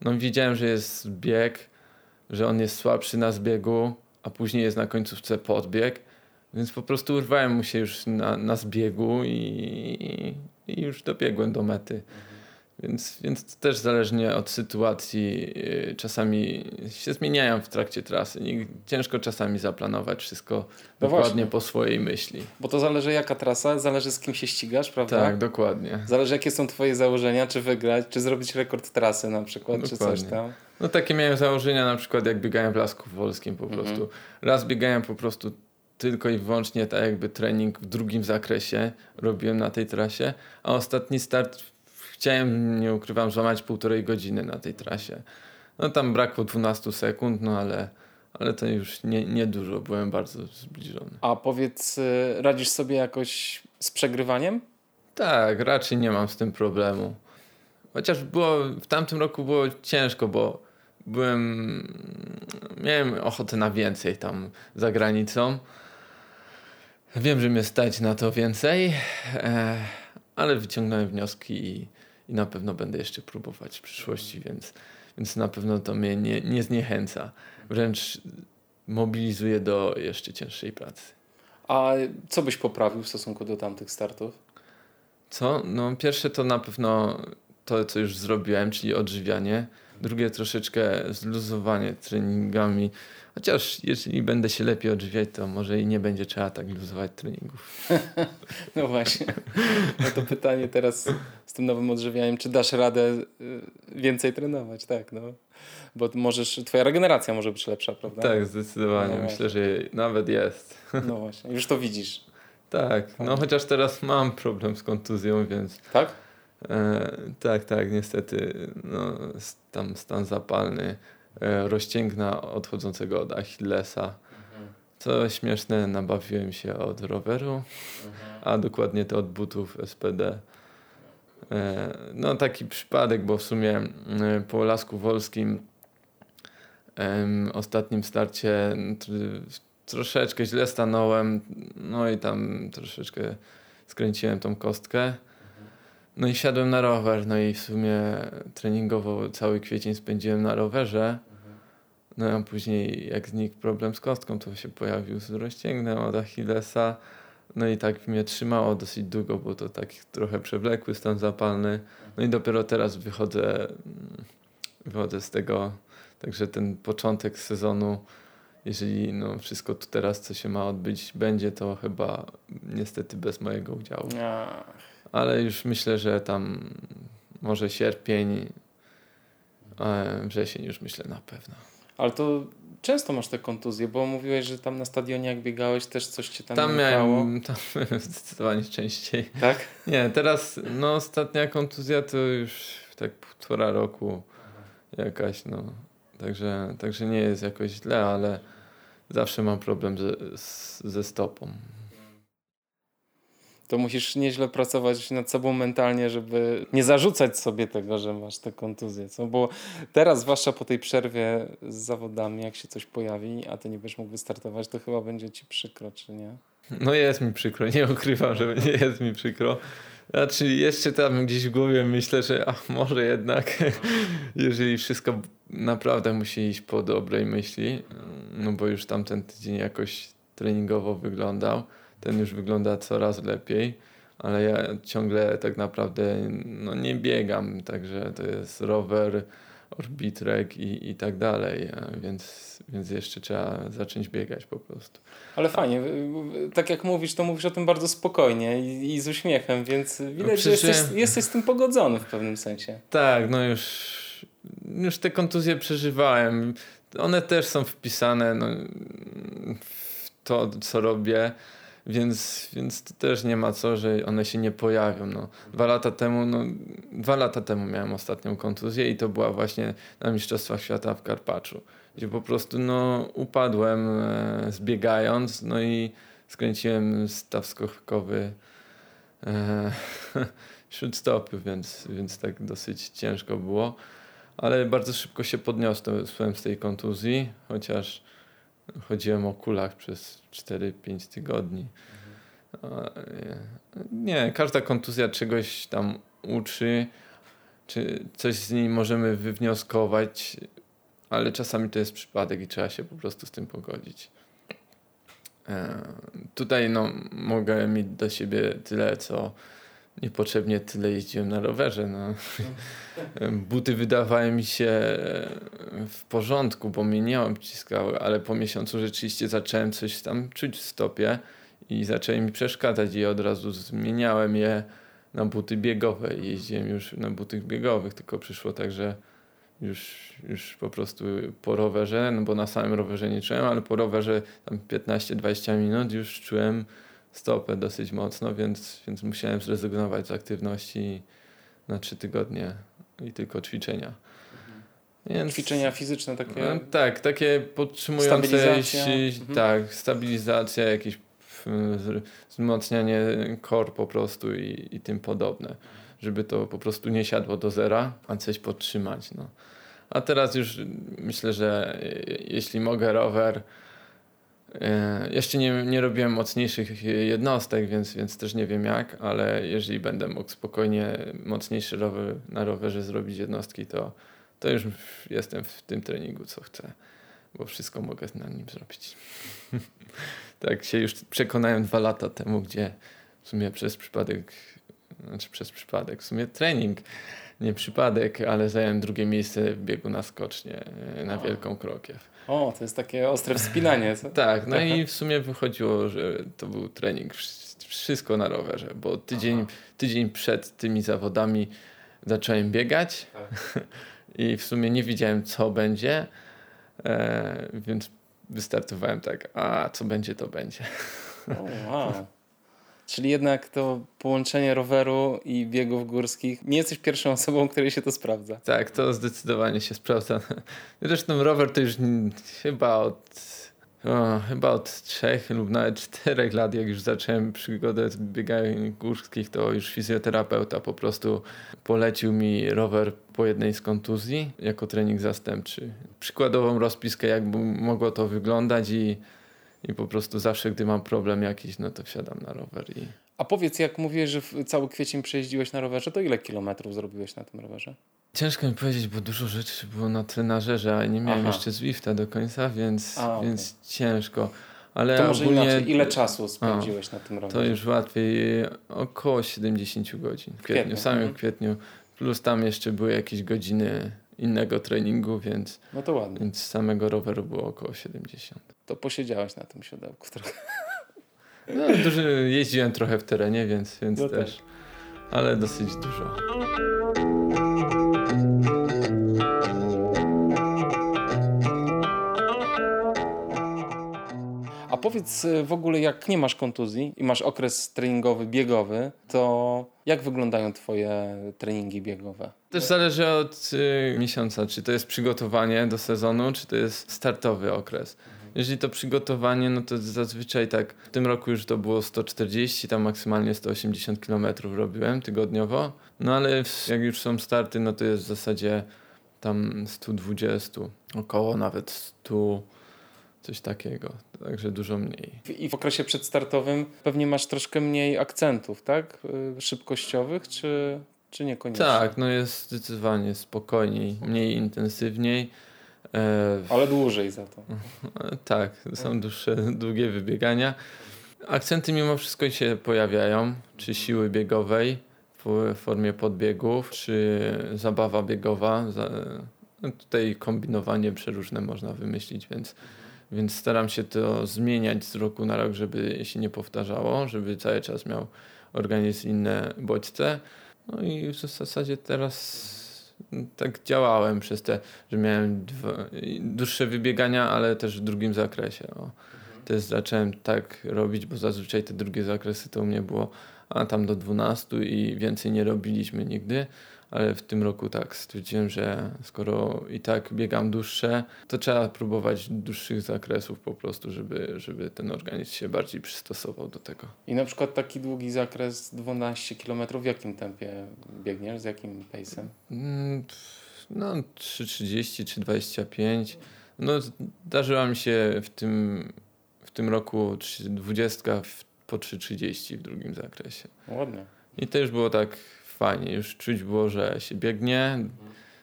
No widziałem, że jest bieg, że on jest słabszy na zbiegu, a później jest na końcówce podbieg, więc po prostu urwałem mu się już na, na zbiegu i, i już dobiegłem do mety. Więc, więc też zależnie od sytuacji y, czasami się zmieniają w trakcie trasy. Ciężko czasami zaplanować wszystko no dokładnie właśnie. po swojej myśli. Bo to zależy jaka trasa, zależy z kim się ścigasz, prawda? Tak, dokładnie. Zależy jakie są twoje założenia, czy wygrać, czy zrobić rekord trasy na przykład, dokładnie. czy coś tam. No takie miałem założenia na przykład jak biegałem w Lasku Wolskim po mhm. prostu. Mhm. Raz biegałem po prostu tylko i wyłącznie tak jakby trening w drugim zakresie robiłem na tej trasie, a ostatni start chciałem, nie ukrywam, złamać półtorej godziny na tej trasie. No tam brakło 12 sekund, no ale, ale to już nie, nie dużo, byłem bardzo zbliżony. A powiedz, y, radzisz sobie jakoś z przegrywaniem? Tak, raczej nie mam z tym problemu. Chociaż było, w tamtym roku było ciężko, bo byłem, miałem ochotę na więcej tam za granicą. Wiem, że mnie stać na to więcej, e, ale wyciągnąłem wnioski i, i na pewno będę jeszcze próbować w przyszłości, więc, więc na pewno to mnie nie, nie zniechęca. Wręcz mobilizuje do jeszcze cięższej pracy. A co byś poprawił w stosunku do tamtych startów? Co? No pierwsze to na pewno to, co już zrobiłem, czyli odżywianie. Drugie troszeczkę zluzowanie treningami Chociaż jeżeli będę się lepiej odżywiać, to może i nie będzie trzeba tak luzować treningów. *laughs* no właśnie. No to pytanie teraz z tym nowym odżywianiem, czy dasz radę y, więcej trenować, tak, no. Bo możesz, twoja regeneracja może być lepsza, prawda? Tak, zdecydowanie. No Myślę, że nawet jest. No właśnie, już to widzisz. Tak, no chociaż teraz mam problem z kontuzją, więc... Tak? E, tak, tak, niestety, no, tam stan zapalny E, rozcięgna odchodzącego od Achillesa. Co śmieszne, nabawiłem się od roweru, a dokładnie to od butów SPD. E, no taki przypadek, bo w sumie po Lasku Wolskim ostatnim starcie troszeczkę źle stanąłem, no i tam troszeczkę skręciłem tą kostkę. No i siadłem na rower, no i w sumie treningowo cały kwiecień spędziłem na rowerze. No a później jak znikł problem z kostką, to się pojawił z rozcięgnem od Achillesa. No i tak mnie trzymało dosyć długo, bo to taki trochę przewlekły stan zapalny. No i dopiero teraz wychodzę, wychodzę z tego. Także ten początek sezonu, jeżeli no wszystko tu teraz, co się ma odbyć, będzie, to chyba niestety bez mojego udziału. Ale już myślę, że tam może sierpień, wrzesień już myślę na pewno. Ale to często masz te kontuzje, bo mówiłeś, że tam na stadionie jak biegałeś też coś cię tam Tam miałem, tam *laughs* zdecydowanie częściej. Tak? Nie, teraz no ostatnia kontuzja to już tak półtora roku jakaś, no. Także, także nie jest jakoś źle, ale zawsze mam problem ze, ze stopą. To musisz nieźle pracować nad sobą mentalnie, żeby nie zarzucać sobie tego, że masz tę kontuzję. Co? Bo teraz, zwłaszcza po tej przerwie z zawodami, jak się coś pojawi, a ty nie będziesz mógł wystartować, to chyba będzie ci przykro, czy nie? No jest mi przykro, nie ukrywam, że nie jest mi przykro. Znaczy jeszcze tam gdzieś w głowie myślę, że ach, może jednak, *laughs* jeżeli wszystko naprawdę musi iść po dobrej myśli, no bo już tamten tydzień jakoś treningowo wyglądał, ten już wygląda coraz lepiej, ale ja ciągle tak naprawdę no, nie biegam, także to jest rower, orbitrek i, i tak dalej, więc, więc jeszcze trzeba zacząć biegać po prostu. Ale fajnie, tak jak mówisz, to mówisz o tym bardzo spokojnie i, i z uśmiechem, więc widać, no, że jesteś, jesteś z tym pogodzony w pewnym sensie. Tak, no już, już te kontuzje przeżywałem. One też są wpisane no, w to, co robię. Więc, więc to też nie ma co, że one się nie pojawią. No. Dwa lata temu, no, dwa lata temu miałem ostatnią kontuzję i to była właśnie na Mistrzostwach Świata w Karpaczu, gdzie po prostu no, upadłem e, zbiegając, no i skręciłem staw skokowy e, *laughs* stopy, więc, więc tak dosyć ciężko było. Ale bardzo szybko się podniosłem z tej kontuzji, chociaż chodziłem o kulach przez 4-5 tygodni. Nie, każda kontuzja czegoś tam uczy, czy coś z niej możemy wywnioskować, ale czasami to jest przypadek i trzeba się po prostu z tym pogodzić. E, tutaj no, mogę mieć do siebie tyle, co niepotrzebnie tyle jeździłem na rowerze. No. *laughs* Buty wydawały mi się w porządku, bo mnie nie obciskały, ale po miesiącu rzeczywiście zacząłem coś tam czuć w stopie i zaczęły mi przeszkadzać i od razu zmieniałem je na buty biegowe jeździłem już na butych biegowych, tylko przyszło tak, że już, już po prostu po rowerze, no bo na samym rowerze nie czułem, ale po rowerze tam 15-20 minut już czułem stopę dosyć mocno, więc, więc musiałem zrezygnować z aktywności na trzy tygodnie i tylko ćwiczenia. Więc, ćwiczenia fizyczne takie? No, tak, takie podtrzymujące stabilizacja. Mhm. tak, stabilizacja, jakieś wzmacnianie core po prostu i, i tym podobne. Żeby to po prostu nie siadło do zera, a coś podtrzymać. No. A teraz już myślę, że jeśli mogę rower, E, jeszcze nie, nie robiłem mocniejszych jednostek, więc, więc też nie wiem jak, ale jeżeli będę mógł spokojnie mocniejszy rower na rowerze zrobić jednostki, to, to już jestem w tym treningu, co chcę, bo wszystko mogę na nim zrobić. *laughs* tak się już przekonałem dwa lata temu, gdzie w sumie przez przypadek, znaczy przez przypadek, w sumie trening, nie przypadek, ale zająłem drugie miejsce w biegu na skocznie e, na Wielką Krokiew. O, to jest takie ostre wspinanie. Co? tak, no i w sumie wychodziło, że to był trening wszystko na rowerze, bo tydzień, tydzień przed tymi zawodami zacząłem biegać tak. *laughs* i w sumie nie wiedziałem co będzie, e, więc wystartowałem tak, a co będzie to będzie. O, wow. Czyli jednak to połączenie roweru i biegów górskich. Nie jesteś pierwszą osobą, której się to sprawdza. Tak, to zdecydowanie się sprawdza. *laughs* Zresztą rower to już chyba od, o, chyba od trzech lub nawet czterech lat, jak już zacząłem przygodę z górskich, to już fizjoterapeuta po prostu polecił mi rower po jednej z kontuzji jako trening zastępczy. Przykładową rozpiskę, jakby mogło to wyglądać i i po prostu zawsze, gdy mam problem jakiś, no to wsiadam na rower i... A powiedz, jak mówiłeś, że cały kwiecień przejeździłeś na rowerze, to ile kilometrów zrobiłeś na tym rowerze? Ciężko mi powiedzieć, bo dużo rzeczy było na trenażerze, a nie miałem Aha. jeszcze Zwifta do końca, więc, a, okay. więc ciężko. Ale to może ogólnie... inaczej, ile czasu spędziłeś na tym rowerze? To już łatwiej, około 70 godzin w kwietniu, kwietniu. samym mhm. kwietniu. Plus tam jeszcze były jakieś godziny innego treningu, więc, no to ładnie. więc samego roweru było około 70. To posiedziałeś na tym siodełku trochę. No, dużo, jeździłem trochę w terenie, więc, więc no też, tak. ale dosyć dużo. Powiedz y, w ogóle, jak nie masz kontuzji i masz okres treningowy, biegowy, to jak wyglądają Twoje treningi biegowe? Też zależy od y, miesiąca, czy to jest przygotowanie do sezonu, czy to jest startowy okres. Jeżeli to przygotowanie, no to zazwyczaj tak w tym roku już to było 140, tam maksymalnie 180 km robiłem tygodniowo. No ale jak już są starty, no to jest w zasadzie tam 120, około nawet 100 coś takiego, także dużo mniej. I w okresie przedstartowym pewnie masz troszkę mniej akcentów, tak? Y, szybkościowych, czy, czy niekoniecznie? Tak, no jest zdecydowanie spokojniej, mniej intensywniej. E, Ale dłużej za to. *laughs* tak, są dłuższe, długie wybiegania. Akcenty mimo wszystko się pojawiają, czy siły biegowej w formie podbiegów, czy zabawa biegowa. No tutaj kombinowanie przeróżne można wymyślić, więc więc staram się to zmieniać z roku na rok, żeby się nie powtarzało, żeby cały czas miał organizm inne bodźce. No i w zasadzie teraz tak działałem przez te, że miałem dwa, dłuższe wybiegania, ale też w drugim zakresie. O. Też zacząłem tak robić, bo zazwyczaj te drugie zakresy to u mnie było a tam do 12 i więcej nie robiliśmy nigdy ale w tym roku tak stwierdziłem, że skoro i tak biegam dłuższe, to trzeba próbować dłuższych zakresów po prostu, żeby, żeby ten organizm się bardziej przystosował do tego. I na przykład taki długi zakres 12 km w jakim tempie biegniesz, z jakim pace'em? Mm, no 3,30 czy 25. No zdarzyła mi się w tym, w tym roku 20 po 3,30 w drugim zakresie. Ładnie. I to już było tak fajnie. Już czuć było, że się biegnie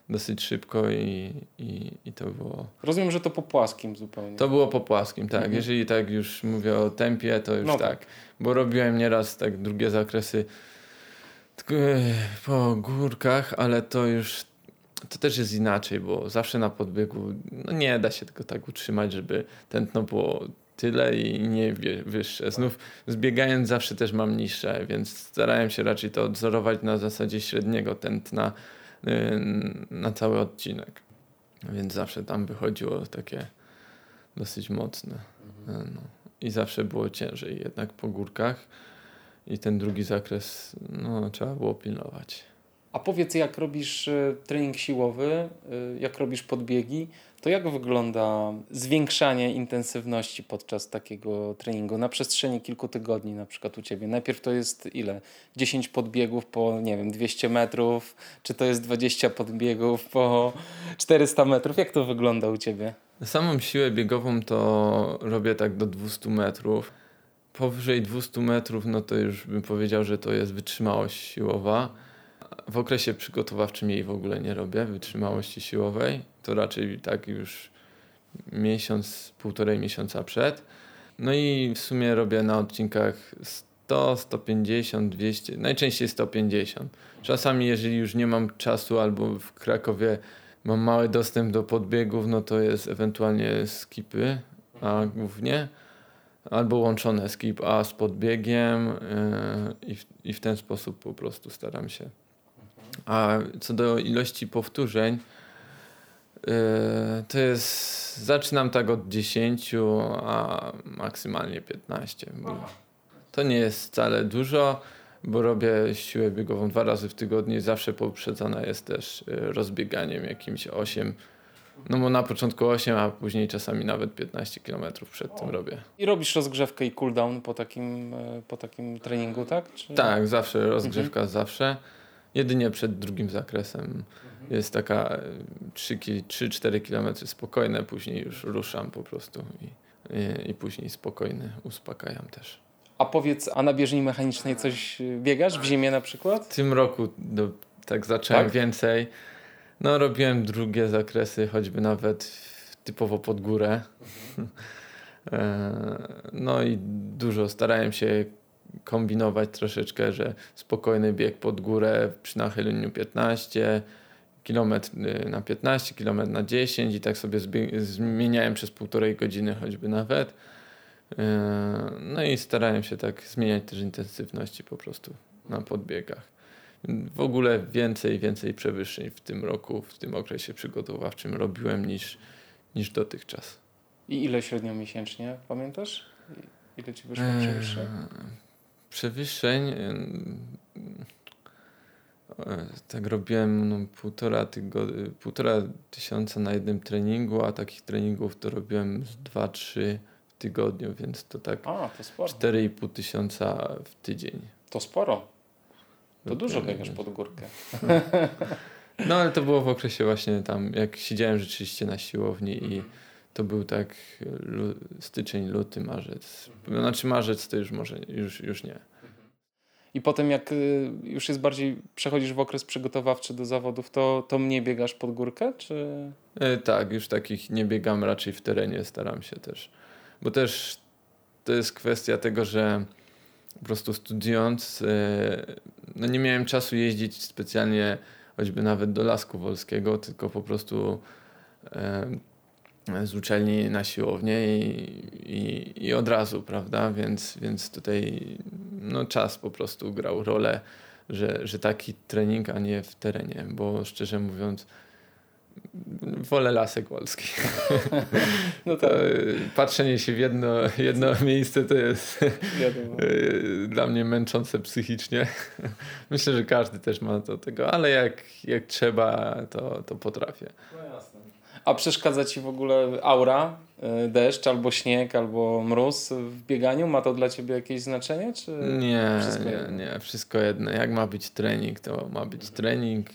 dosyć szybko i, i, i to było... Rozumiem, że to po płaskim zupełnie. To było po płaskim, tak. Mhm. Jeżeli tak już mówię o tempie, to już no tak. tak. Bo robiłem nieraz tak drugie zakresy e, po górkach, ale to już to też jest inaczej, bo zawsze na podbiegu no nie da się tego tak utrzymać, żeby tętno było tyle i nie wyższe. Znów zbiegając zawsze też mam niższe, więc starałem się raczej to odzorować na zasadzie średniego tętna y, na cały odcinek. Więc zawsze tam wychodziło takie dosyć mocne. Mhm. No. I zawsze było ciężej jednak po górkach i ten drugi zakres no, trzeba było pilnować. A powiedz, jak robisz y, trening siłowy, y, jak robisz podbiegi, to jak wygląda zwiększanie intensywności podczas takiego treningu na przestrzeni kilku tygodni na przykład u Ciebie? Najpierw to jest ile? 10 podbiegów po, nie wiem, 200 metrów, czy to jest 20 podbiegów po 400 metrów? Jak to wygląda u Ciebie? Samą siłę biegową to robię tak do 200 metrów. Powyżej 200 metrów, no to już bym powiedział, że to jest wytrzymałość siłowa w okresie przygotowawczym jej w ogóle nie robię, wytrzymałości siłowej. To raczej tak już miesiąc, półtorej miesiąca przed. No i w sumie robię na odcinkach 100, 150, 200, najczęściej 150. Czasami, jeżeli już nie mam czasu albo w Krakowie mam mały dostęp do podbiegów, no to jest ewentualnie skipy, a głównie albo łączone skip A z podbiegiem yy, i, w, i w ten sposób po prostu staram się a co do ilości powtórzeń, to jest. Zaczynam tak od 10, a maksymalnie 15. To nie jest wcale dużo, bo robię siłę biegową dwa razy w tygodniu i zawsze poprzedzona jest też yy, rozbieganiem jakimś 8. No bo na początku 8, a później czasami nawet 15 km przed tym robię. I robisz rozgrzewkę i cooldown po takim, yy, po takim treningu, tak? Czy... Tak, zawsze rozgrzewka mhm. zawsze. Jedynie przed drugim zakresem. Jest taka 3-4 km spokojne, później już ruszam po prostu i, i, i, później spokojny uspokajam też. A powiedz, a na bieżni mechanicznej coś biegasz w zimie na przykład? W tym roku do, tak zacząłem tak? więcej. No robiłem drugie zakresy, choćby nawet typowo pod górę. Mhm. *laughs* no i dużo starałem się kombinować troszeczkę, że spokojny bieg pod górę przy nachyleniu 15, kilometr y, na 15, kilometr na 10 i tak sobie zmieniałem przez półtorej godziny choćby nawet. Y, no i starałem się tak zmieniać też intensywności po prostu na podbiegach. W ogóle więcej, więcej przewyższeń w tym roku, w tym okresie przygotowawczym robiłem niż, niż dotychczas. I ile średnio miesięcznie, pamiętasz? Ile ci wyszło eee, przewyższeń? przewyższeń tak robiłem no, półtora, tygodnia, półtora tysiąca na jednym treningu, a takich treningów to robiłem z dwa, trzy w tygodniu, więc to tak a, to 4,5 tysiąca w tydzień. To sporo. To dużo biegasz pod górkę. *laughs* No ale to było w okresie właśnie tam, jak siedziałem rzeczywiście na siłowni i mhm. to był tak lu styczeń, luty, marzec. Mhm. Znaczy marzec to już może, już, już nie. I potem jak y, już jest bardziej, przechodzisz w okres przygotowawczy do zawodów, to, to mniej biegasz pod górkę, czy? E, tak, już takich nie biegam raczej w terenie, staram się też. Bo też to jest kwestia tego, że po prostu studiując, e, no nie miałem czasu jeździć specjalnie choćby nawet do Lasku Wolskiego, tylko po prostu e, z uczelni na siłownię i, i, i od razu, prawda? Więc, więc tutaj no, czas po prostu grał rolę, że, że taki trening, a nie w terenie, bo szczerze mówiąc, wolę lasek wolski. *laughs* No tak. Patrzenie się w jedno, jedno miejsce to jest *laughs* dla mnie męczące psychicznie. *laughs* Myślę, że każdy też ma do tego, ale jak, jak trzeba, to, to potrafię. No. A przeszkadza ci w ogóle aura, y, deszcz albo śnieg, albo mróz w bieganiu? Ma to dla ciebie jakieś znaczenie? Czy nie, nie, nie. Wszystko jedno. Jak ma być trening, to ma być trening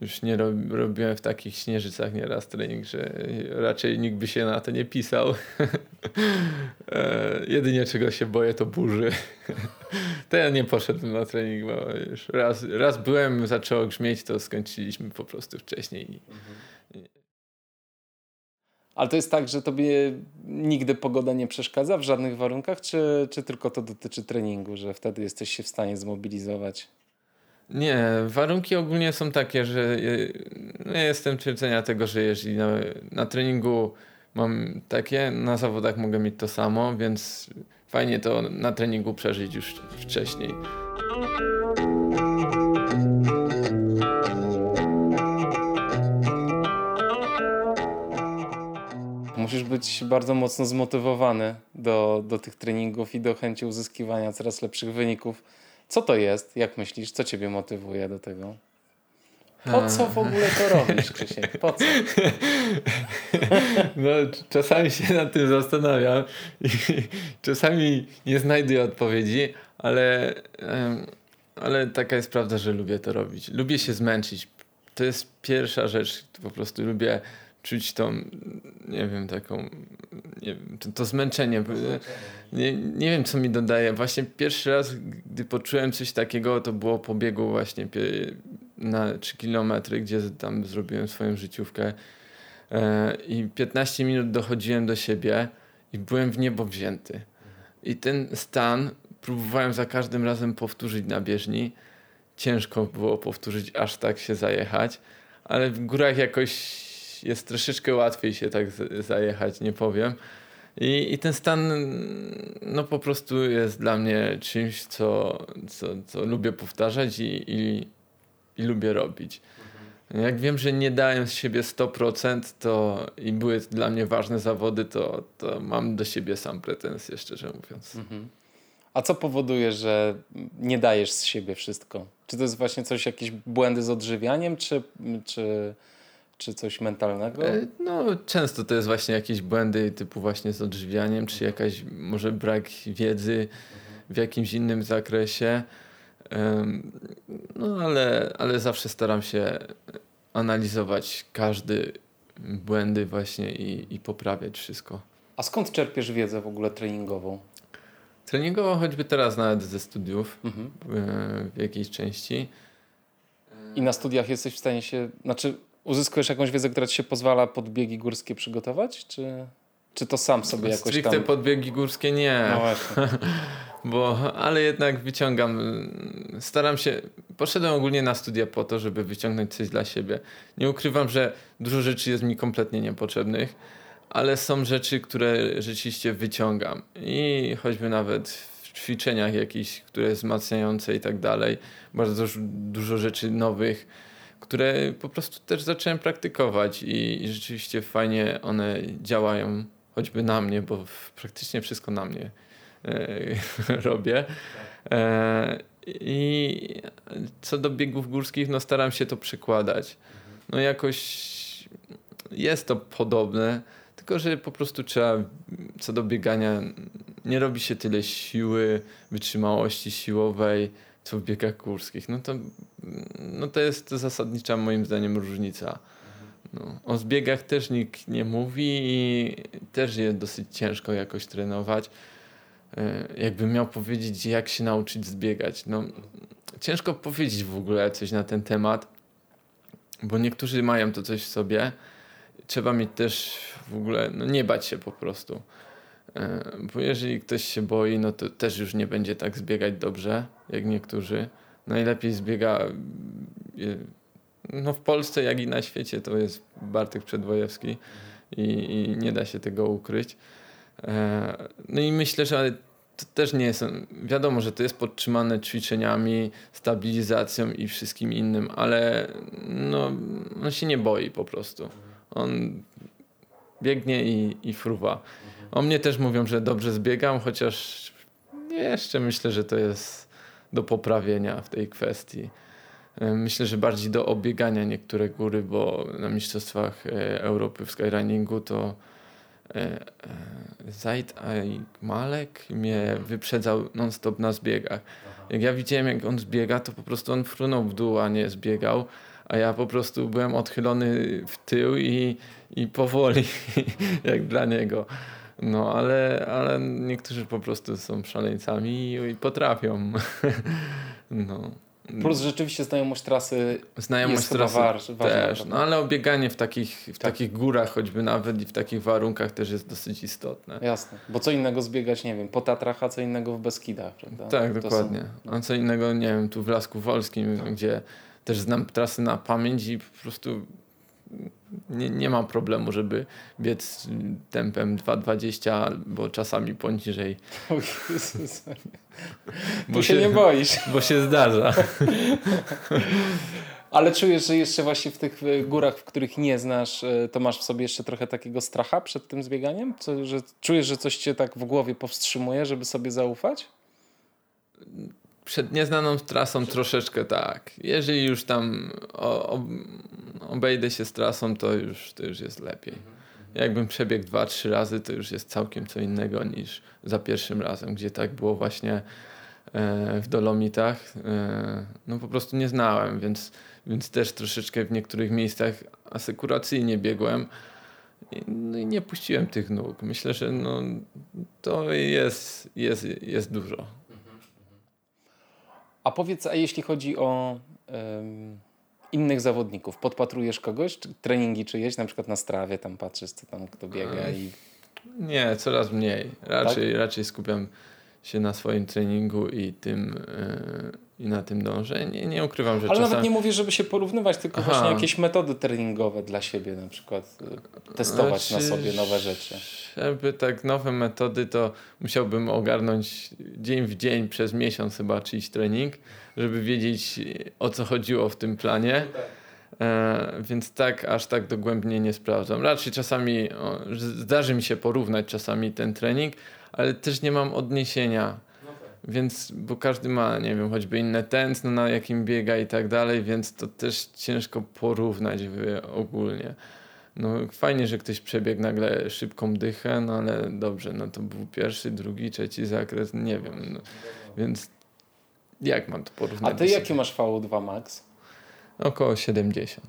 już nie rob, robiłem w takich śnieżycach nieraz trening, że raczej nikt by się na to nie pisał. *laughs* e, jedynie czego się boję to burzy. *laughs* to ja nie poszedłem na trening, bo już raz, raz byłem, zaczęło grzmieć, to skończyliśmy po prostu wcześniej. Mhm. Ale to jest tak, że tobie nigdy pogoda nie przeszkadza w żadnych warunkach, czy, czy tylko to dotyczy treningu, że wtedy jesteś się w stanie zmobilizować? Nie, warunki ogólnie są takie, że no jestem twierdzenia tego, że jeżeli na, na treningu mam takie, na zawodach mogę mieć to samo, więc fajnie to na treningu przeżyć już wcześniej. Musisz być bardzo mocno zmotywowany do, do tych treningów i do chęci uzyskiwania coraz lepszych wyników co to jest? Jak myślisz? Co ciebie motywuje do tego? Po co w ogóle to robisz, Krzysiek? Po co? *laughs* No, czasami się nad tym zastanawiam i *laughs* czasami nie znajduję odpowiedzi, ale, ale taka jest prawda, że lubię to robić. Lubię się zmęczyć. To jest pierwsza rzecz. Po prostu lubię czuć tą, nie wiem, taką, nie wiem, to, to zmęczenie. Nie, nie wiem, co mi dodaje. Właśnie pierwszy raz, gdy poczułem coś takiego, to było po biegu właśnie na 3 kilometry, gdzie tam zrobiłem swoją życiówkę e, i 15 minut dochodziłem do siebie i byłem w niebo wzięty. I ten stan próbowałem za każdym razem powtórzyć na bieżni. Ciężko było powtórzyć, aż tak się zajechać, ale w górach jakoś jest troszeczkę łatwiej się tak zajechać, nie powiem. I, I ten stan no po prostu jest dla mnie czymś, co, co, co lubię powtarzać i, i, i lubię robić. Jak wiem, że nie dałem z siebie 100% to i były dla mnie ważne zawody, to, to mam do siebie sam pretensje, szczerze mówiąc. Mhm. A co powoduje, że nie dajesz z siebie wszystko? Czy to jest właśnie coś, jakieś błędy z odżywianiem, czy, czy czy coś mentalnego? E, no, często to jest właśnie jakieś błędy typu właśnie z odżywianiem, czy jakaś może brak wiedzy w jakimś innym zakresie. No, ale, ale zawsze staram się analizować każdy błędy właśnie i, i poprawiać wszystko. A skąd czerpiesz wiedzę w ogóle treningową? Treningową choćby teraz nawet ze studiów mhm. E, w jakiejś części. I na studiach jesteś w stanie się, znaczy uzyskujesz jakąś wiedzę, która ci się pozwala pod biegi górskie przygotować? Czy, czy to sam sobie jakoś Stricte tam... pod biegi górskie nie. No właśnie. *laughs* Bo, ale jednak wyciągam, staram się, poszedłem ogólnie na studia po to, żeby wyciągnąć coś dla siebie. Nie ukrywam, że dużo rzeczy jest mi kompletnie niepotrzebnych, ale są rzeczy, które rzeczywiście wyciągam. I choćby nawet w ćwiczeniach jakichś, które wzmacniające i tak dalej, bardzo dużo rzeczy nowych, które po prostu też zacząłem praktykować i, i rzeczywiście fajnie one działają, choćby na mnie, bo praktycznie wszystko na mnie e, *laughs* robię. E, I co do biegów górskich, no staram się to przykładać. No jakoś jest to podobne, tylko że po prostu trzeba co do biegania nie robi się tyle siły, wytrzymałości siłowej, co w biegach górskich. No to, no to jest zasadnicza moim zdaniem różnica. No, o zbiegach też nikt nie mówi i też je dosyć ciężko jakoś trenować. E, jakbym miał powiedzieć, jak się nauczyć zbiegać. No, ciężko powiedzieć w ogóle coś na ten temat, bo niektórzy mają to coś w sobie. Trzeba mieć też w ogóle, no nie bać się po prostu. E, bo jeżeli ktoś się boi, no to też już nie będzie tak zbiegać dobrze, jak niektórzy. Najlepiej zbiega no w Polsce, jak i na świecie, to jest Bartek Przedwojewski i, i nie da się tego ukryć. E, no i myślę, że to też nie jest, wiadomo, że to jest podtrzymane ćwiczeniami, stabilizacją i wszystkim innym, ale no, on się nie boi po prostu. On biegnie i, i fruwa. O mnie też mówią, że dobrze zbiegam, chociaż jeszcze myślę, że to jest do poprawienia w tej kwestii. E, myślę, że bardziej do obiegania niektóre góry, bo na Mistrzostwach e, Europy w skyrunningu to e, Zaid Malek mnie wyprzedzał non-stop na zbiegach. Jak ja widziałem, jak on zbiega, to po prostu on frunął w dół, a nie zbiegał, a ja po prostu byłem odchylony w tył i, i powoli, *laughs* jak dla niego. No, ale, ale niektórzy po prostu są szaleńcami i, i potrafią. *laughs* no. Plus rzeczywiście znajomość trasy znajomość jest trasy war, też, no ale obieganie w takich, w tak. takich górach choćby nawet i w takich warunkach też jest dosyć istotne. Jasne, bo co innego zbiegać, nie wiem, po Tatrach, a co innego w Beskidach, prawda? Tak, to dokładnie. Są, no. A co innego, nie wiem, tu w Lasku Wolskim, tak. gdzie też znam trasy na pamięć i po prostu nie, nie mam problemu, żeby biec tempem 2,20, bo czasami poniżej. bo się, się nie boisz. Bo się zdarza. *laughs* Ale czujesz, że jeszcze właśnie w tych górach, w których nie znasz, e, to masz w sobie jeszcze trochę takiego stracha przed tym zbieganiem? Co, że czujesz, że coś cię tak w głowie powstrzymuje, żeby sobie zaufać? Przed nieznaną trasą troszeczkę tak. Jeżeli już tam o, o, obejdę się z trasą, to już, to już jest lepiej. Jakbym przebiegł dwa, trzy razy, to już jest całkiem co innego niż za pierwszym razem, gdzie tak było właśnie e, w Dolomitach. E, no po prostu nie znałem, więc, więc też troszeczkę w niektórych miejscach asekuracyjnie biegłem. No i nie puściłem tych nóg. Myślę, że no, to jest, jest, jest dużo. A powiedz, a jeśli chodzi o innych zawodników, podpatrujesz kogoś, czy treningi czyjeś, na przykład na strawie, tam patrzysz, co tam kto biega i... Nie, coraz mniej. Raczej, tak? raczej skupiam się na swoim treningu i tym yy, i na tym dążę. Nie, nie ukrywam, że Ale czasami... nawet nie mówię, żeby się porównywać, tylko Aha. właśnie jakieś metody treningowe dla siebie na przykład y, testować znaczy, na sobie nowe rzeczy. Żeby tak nowe metody, to musiałbym ogarnąć dzień w dzień przez miesiąc chyba czyjś trening, żeby wiedzieć o co chodziło w tym planie. E, więc tak, aż tak dogłębnie nie sprawdzam. Raczej czasami o, zdarzy mi się porównać czasami ten trening, ale też nie mam odniesienia więc, bo każdy ma, nie wiem, choćby inne tętno, na jakim biega i tak dalej, więc to też ciężko porównać ogólnie. No fajnie, że ktoś przebiegł nagle szybką dychę, no ale dobrze, no to był pierwszy, drugi, trzeci zakres, nie wiem. No. Więc jak mam to porównać? A ty jaki masz VO2 max? Około 70.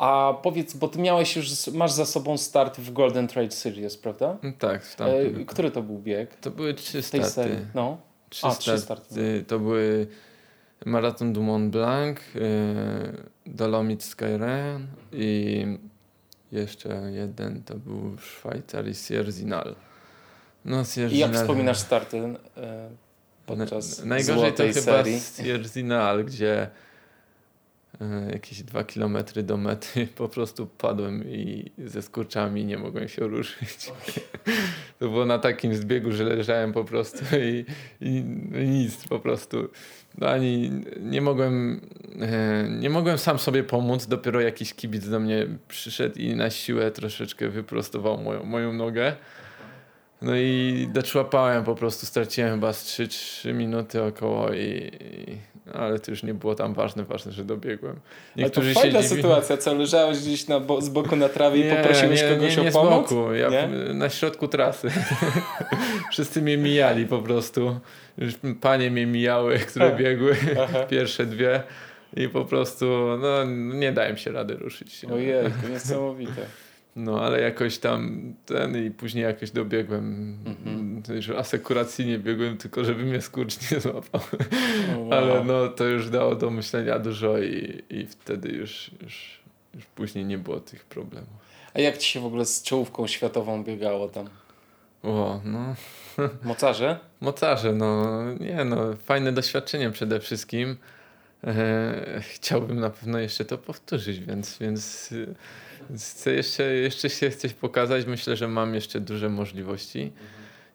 A powiedz, bo ty miałeś już, masz za sobą start w Golden Trade Series, prawda? Tak. W e, który to był bieg? To były trzy starty. No. Trzy, A, starty. trzy starty. To były Marathon du Mont Blanc, yy, Dolomit Skyren i jeszcze jeden to był w Szwajcarii Sierzinal. No, Sierzinal. I jak wspominasz starty yy, podczas Na, Najgorzej to serii. chyba Sierzinal, gdzie jakieś dwa kilometry do mety *laughs* po prostu padłem i ze skurczami nie mogłem się ruszyć. *laughs* to było na takim zbiegu, że leżałem po prostu *laughs* i, i nic po prostu. No ani nie mogłem, e, nie mogłem sam sobie pomóc, dopiero jakiś kibic do mnie przyszedł i na siłę troszeczkę wyprostował moją, moją nogę. No i doczłapałem po prostu, straciłem chyba z 3-3 minuty około i, i ale to już nie było tam ważne, ważne, że dobiegłem. Niektórzy ale to fajna sytuacja, co leżałeś gdzieś na bo, z boku na trawie nie, i poprosiłeś nie, kogoś nie, nie o pomoc? z boku, ja nie? na środku trasy. *laughs* Wszyscy mnie mijali po prostu. Panie mnie mijały, które biegły, *laughs* pierwsze dwie. I po prostu no, nie dałem się rady ruszyć. Ojej, to niesamowite. No, ale jakoś tam ten i później jakoś dobiegłem. Mm-hmm. Już asekuracyjnie biegłem, tylko żeby mnie skurcz nie złapał. wow. Ale no, to już dało do myślenia dużo i, i wtedy już, już, już później nie było tych problemów. A jak ci się w ogóle z czołówką światową biegało tam? O, no. Mocarze? *laughs* Mocarze, no. Nie, no. Fajne doświadczenie przede wszystkim. E, chciałbym na pewno jeszcze to powtórzyć, więc, więc Chcę jeszcze, jeszcze się coś pokazać. Myślę, że mam jeszcze duże możliwości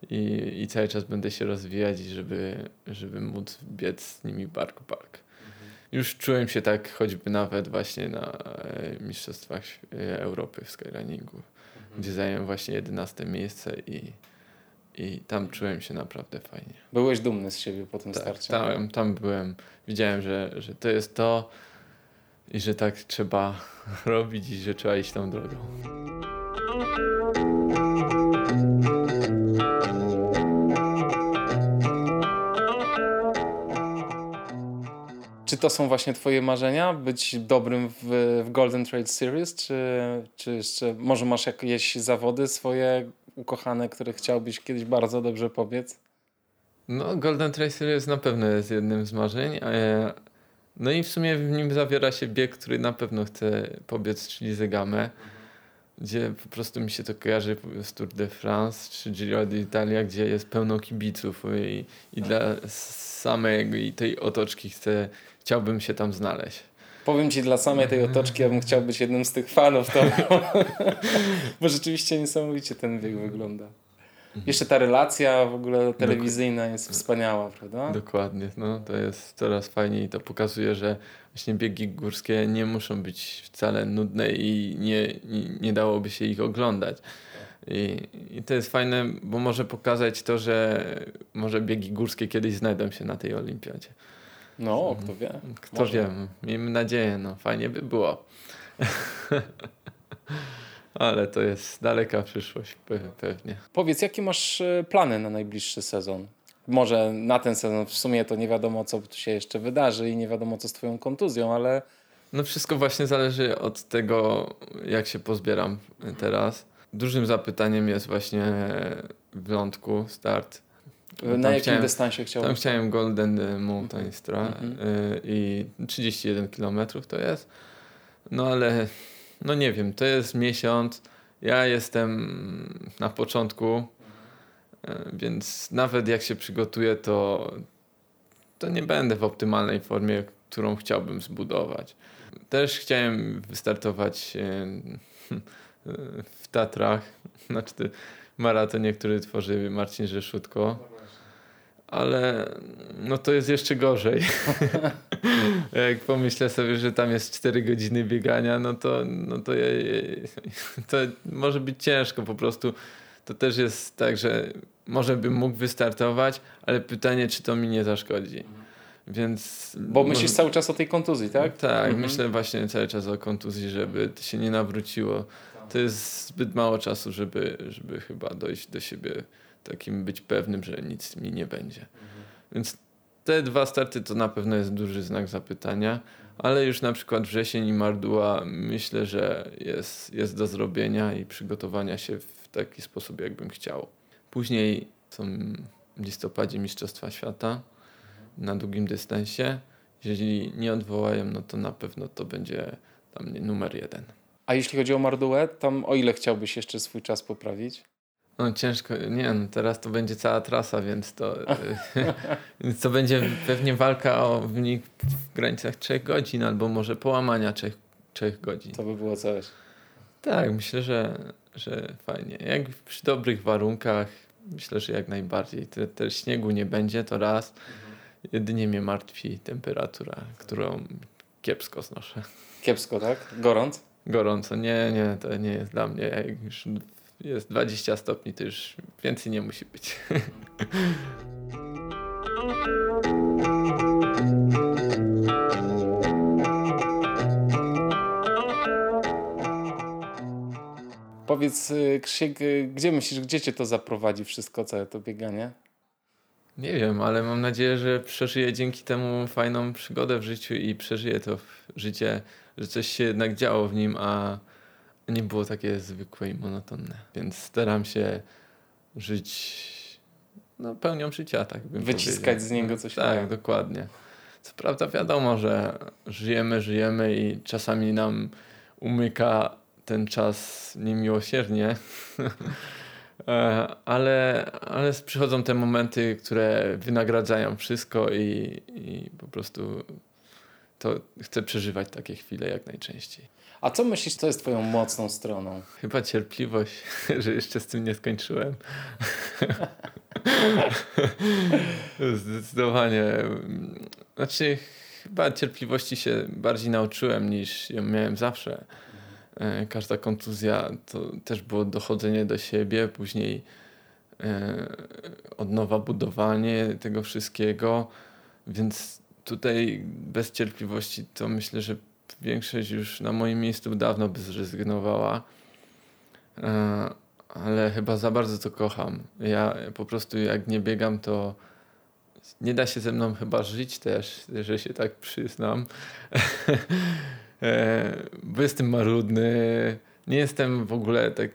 i, i cały czas będę się rozwijać, żeby, żeby móc biec z nimi bark bark. Już czułem się tak choćby nawet właśnie na e, Mistrzostwach Europy w skyrunningu, gdzie zająłem właśnie 11 miejsce i, i tam czułem się naprawdę fajnie. Byłeś dumny z siebie po tym tak, starcie? Tam, tam byłem. Widziałem, że, że to jest to, i że tak trzeba *laughs* robić i że trzeba iść tą drogą. Czy to są właśnie twoje marzenia? Być dobrym w, w Golden Trail Series? Czy, czy jeszcze może masz jakieś zawody swoje ukochane, które chciałbyś kiedyś bardzo dobrze pobiec? No Golden Trail Series na pewno jest jednym z marzeń. No i w sumie w nim zawiera się bieg, który na pewno chcę pobiec, czyli Zegamę, gdzie po prostu mi się to kojarzy z Tour de France czy Giro d'Italia, gdzie jest pełno kibiców i, i dla samej tej otoczki chcę, chciałbym się tam znaleźć. Powiem ci, dla samej tej otoczki ja bym chciał być jednym z tych fanów, to, *laughs* bo rzeczywiście niesamowicie ten bieg wygląda. Jeszcze ta relacja w ogóle telewizyjna jest wspaniała, prawda? Dokładnie, no to jest coraz fajniej i to pokazuje, że właśnie biegi górskie nie muszą być wcale nudne i nie, nie, nie dałoby się ich oglądać. I, I to jest fajne, bo może pokazać to, że może biegi górskie kiedyś znajdą się na tej olimpiadzie. No, kto wie. Kto może. wie, miejmy nadzieję, no fajnie by było. *laughs* ale to jest daleka przyszłość pewnie. Powiedz, jakie masz e, plany na najbliższy sezon? Może na ten sezon w sumie to nie wiadomo, co tu się jeszcze wydarzy i nie wiadomo, co z twoją kontuzją, ale... No wszystko właśnie zależy od tego, jak się pozbieram teraz. Dużym zapytaniem jest właśnie w lądku start. Na jakim chciałem, dystansie chciałeś? Tam chciałem Golden Mountain Stra mhm. i 31 km to jest. No ale no nie wiem, to jest miesiąc. Ja jestem na początku, e, więc nawet jak się przygotuję, to, to nie będę w optymalnej formie, którą chciałbym zbudować. Też chciałem wystartować *laughs* w Tatrach, znaczy maratonie, który tworzy Marcin Rzeszutko ale no to jest jeszcze gorzej. *laughs* Jak pomyślę sobie, że tam jest 4 godziny biegania, no to, no to, ja, to może być ciężko po prostu. To też jest tak, że może bym mógł wystartować, ale pytanie, czy to mi nie zaszkodzi. Więc. Bo myślisz może... cały czas o tej kontuzji, tak? Tak, mhm. myślę właśnie cały czas o kontuzji, żeby to się nie nawróciło. To jest zbyt mało czasu, żeby, żeby chyba dojść do siebie takim być pewnym, że nic mi nie będzie. Mhm. Więc te dwa starty to na pewno jest duży znak zapytania, ale już na przykład wrzesień i Mardua myślę, że jest, jest do zrobienia i przygotowania się w taki sposób, jakbym chciał. Później są w listopadzie Mistrzostwa Świata na długim dystansie. Jeżeli nie odwołają, no to na pewno to będzie tam numer jeden. A jeśli chodzi o Marduę, tam o ile chciałbyś jeszcze swój czas poprawić? No ciężko, nie no, teraz to będzie cała trasa, więc to, więc *laughs* to będzie pewnie walka o wynik w granicach 3 godzin albo może połamania 3, 3 godzin. To by było coś. Tak, myślę, że, że fajnie. Jak przy dobrych warunkach, myślę, że jak najbardziej. Te, te śniegu nie będzie, to raz. Jedynie mnie martwi temperatura, którą kiepsko znoszę. Kiepsko, tak? Gorąc? Gorąco. Nie, nie, to nie jest dla mnie. Jak już jest 20 stopni, to już więcej nie musi być. *laughs* Powiedz y, Krzysiek, y, gdzie myślisz, gdzie cię to zaprowadzi wszystko, całe to bieganie? Nie wiem, ale mam nadzieję, że przeżyję dzięki temu fajną przygodę w życiu i przeżyję to życie, że coś się jednak działo w nim, a nie było takie zwykłe i monotonne. Więc staram się żyć no, pełnią życia, tak bym Wyciskać powiedział. z niego coś. Tak, dokładnie. Co prawda wiadomo, że żyjemy, żyjemy i czasami nam umyka ten czas niemiłosiernie, *laughs* e, ale, ale przychodzą te momenty, które wynagradzają wszystko i, i po prostu to chcę przeżywać takie chwile jak najczęściej. A co myślisz, co jest twoją mocną stroną? Chyba cierpliwość, *laughs* że jeszcze z tym nie skończyłem. *laughs* Zdecydowanie. Znaczy, chyba cierpliwości się bardziej nauczyłem niż ją miałem zawsze. E, każda kontuzja to też było dochodzenie do siebie, później e, od nowa budowanie tego wszystkiego, więc tutaj bez cierpliwości to myślę, że większość już na moim miejscu dawno by zrezygnowała. E, ale chyba za bardzo to kocham. Ja po prostu jak nie biegam, to nie da się ze mną chyba żyć też, że się tak przyznam. *laughs* E, bo jestem marudny, nie jestem w ogóle tak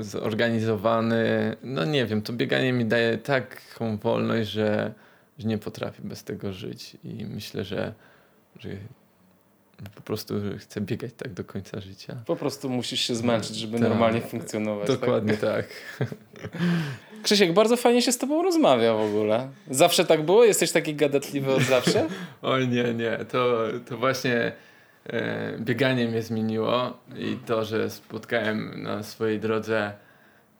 zorganizowany. No nie wiem, to bieganie mi daje taką wolność, że, że nie potrafię bez tego żyć i myślę, że, że po prostu chcę biegać tak do końca życia. Po prostu musisz się zmęczyć, żeby tak. normalnie funkcjonować. Dokładnie tak. tak. *laughs* Krzysiek, bardzo fajnie się z tobą rozmawia w ogóle. Zawsze tak było? Jesteś taki gadatliwy od zawsze? *laughs* Oj nie, nie. To, to właśnie e, bieganie mnie zmieniło i to, że spotkałem na swojej drodze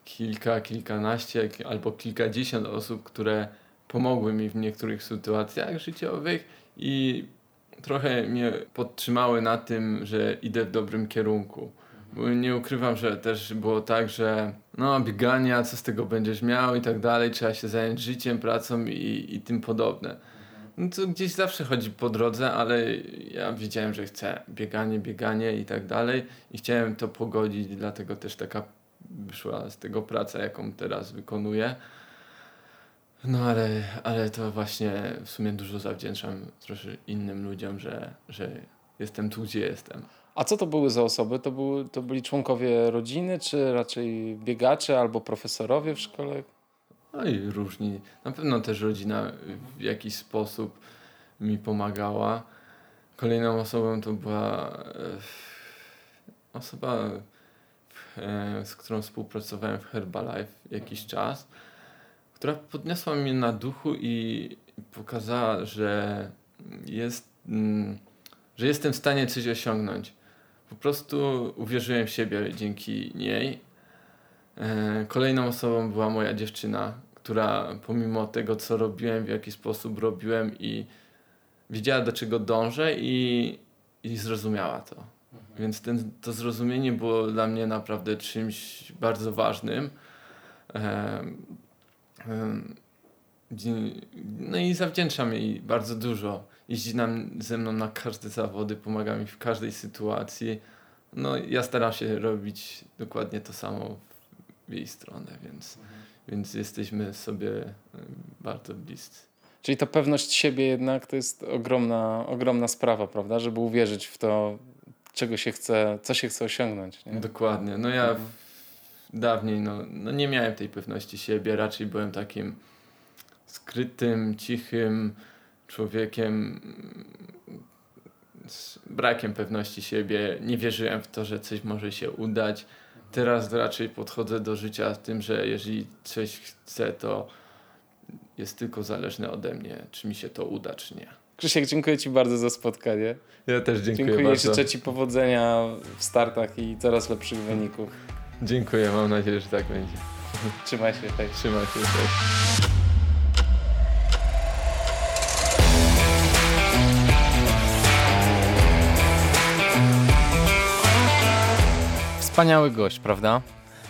kilka, kilkanaście albo kilkadziesiąt osób, które pomogły mi w niektórych sytuacjach życiowych i trochę mnie podtrzymały na tym, że idę w dobrym kierunku. Bo nie ukrywam, że też było tak, że no biegania, co z tego będziesz miał i tak dalej, trzeba się zająć życiem, pracą i, i tym podobne. No to gdzieś zawsze chodzi po drodze, ale ja wiedziałem, że chcę bieganie, bieganie i tak dalej i chciałem to pogodzić, dlatego też taka wyszła z tego praca, jaką teraz wykonuję. No ale, ale to właśnie w sumie dużo zawdzięczam troszkę innym ludziom, że, że jestem tu, gdzie jestem. A co to były za osoby? To, były, to byli członkowie rodziny, czy raczej biegacze albo profesorowie w szkole? No i różni. Na pewno też rodzina w jakiś sposób mi pomagała. Kolejną osobą to była e, osoba, e, z którą współpracowałem w Herbalife jakiś czas która podniosła mnie na duchu i pokazała, że jest, mm, że jestem w stanie coś osiągnąć. Po prostu uwierzyłem w siebie dzięki niej. E, kolejną osobą była moja dziewczyna, która pomimo tego, co robiłem, w jaki sposób robiłem i wiedziała, do czego dążę i, i zrozumiała to. Mhm. Więc ten, to zrozumienie było dla mnie naprawdę czymś bardzo ważnym. No i zawdzięczam jej bardzo dużo. Jeździ nam, ze mną na każde zawody, pomaga mi w każdej sytuacji. No ja staram się robić dokładnie to samo w jej stronę, więc, mhm. więc jesteśmy sobie bardzo bliscy. Czyli ta pewność siebie jednak to jest ogromna, ogromna sprawa, prawda? Żeby uwierzyć w to, czego się chce, co się chce osiągnąć. Nie? Dokładnie. No ja mhm dawniej no, no nie miałem tej pewności siebie, raczej byłem takim skrytym, cichym człowiekiem z brakiem pewności siebie. Nie wierzyłem w to, że coś może się udać. Teraz raczej podchodzę do życia z tym, że jeżeli coś chcę, to jest tylko zależne ode mnie, czy mi się to uda, czy nie. Krzysiek, dziękuję Ci bardzo za spotkanie. Ja też dziękuję, dziękuję bardzo. Życzę Ci powodzenia w startach i coraz lepszych wyników. Dziękuję, mam nadzieję, że tak będzie. Trzymaj się, hej. Trzymaj się. Wspaniały gość, prawda?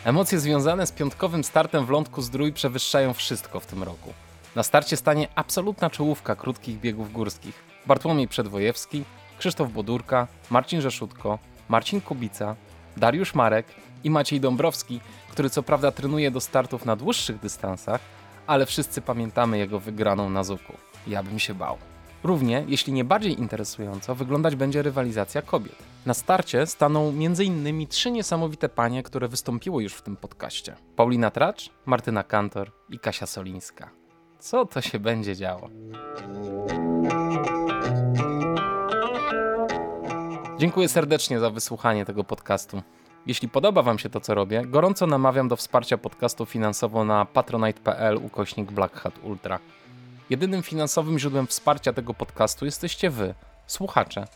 Emocje związane z piątkowym startem w Lądku Zdrój przewyższają wszystko w tym roku. Na starcie stanie absolutna czołówka krótkich biegów górskich. Bartłomiej Przedwojewski, Krzysztof Bodurka, Marcin Rzeszutko, Marcin Kubica, Dariusz Marek, I Maciej Dąbrowski, który co prawda trenuje do startów na dłuższych dystansach, ale wszyscy pamiętamy jego wygraną na Zuku. Ja bym się bał. Równie, jeśli nie bardziej interesująco, wyglądać będzie rywalizacja kobiet. Na starcie staną m.in. trzy niesamowite panie, które wystąpiły już w tym podcaście. Paulina Tracz, Martyna Kantor i Kasia Solińska. Co to się będzie działo? Dziękuję serdecznie za wysłuchanie tego podcastu. Jeśli podoba Wam się to, co robię, gorąco namawiam do wsparcia podcastu finansowo na patronite.pl ukośnik Black Hat Ultra. Jedynym finansowym źródłem wsparcia tego podcastu jesteście Wy, słuchacze.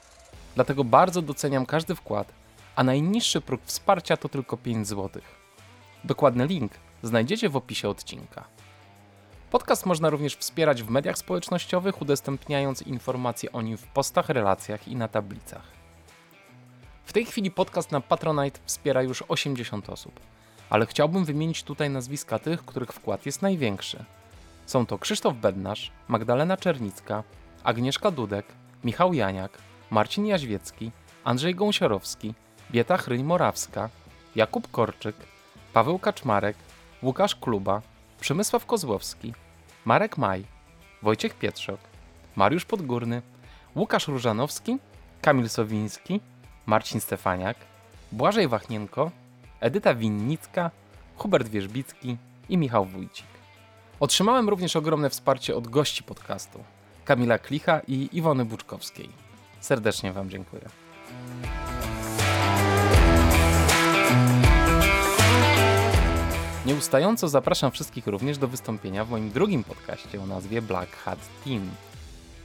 Dlatego bardzo doceniam każdy wkład, a najniższy próg wsparcia to tylko 5 zł. Dokładny link znajdziecie w opisie odcinka. Podcast można również wspierać w mediach społecznościowych, udostępniając informacje o nim w postach, relacjach i na tablicach. W tej chwili podcast na Patronite wspiera już 80 osób, ale chciałbym wymienić tutaj nazwiska tych, których wkład jest największy. Są to Krzysztof Bednarz, Magdalena Czernicka, Agnieszka Dudek, Michał Janiak, Marcin Jaźwiecki, Andrzej Gąsiorowski, Bieta Chryń-Morawska, Jakub Korczyk, Paweł Kaczmarek, Łukasz Kluba, Przemysław Kozłowski, Marek Maj, Wojciech Pietrzok, Mariusz Podgórny, Łukasz Różanowski, Kamil Sowiński, Marcin Stefaniak, Błażej Wachnienko, Edyta Winnicka, Hubert Wierzbicki i Michał Wójcik. Otrzymałem również ogromne wsparcie od gości podcastu, Kamila Klicha i Iwony Buczkowskiej. Serdecznie Wam dziękuję. Nieustająco zapraszam wszystkich również do wystąpienia w moim drugim podcaście o nazwie Black Hat Team.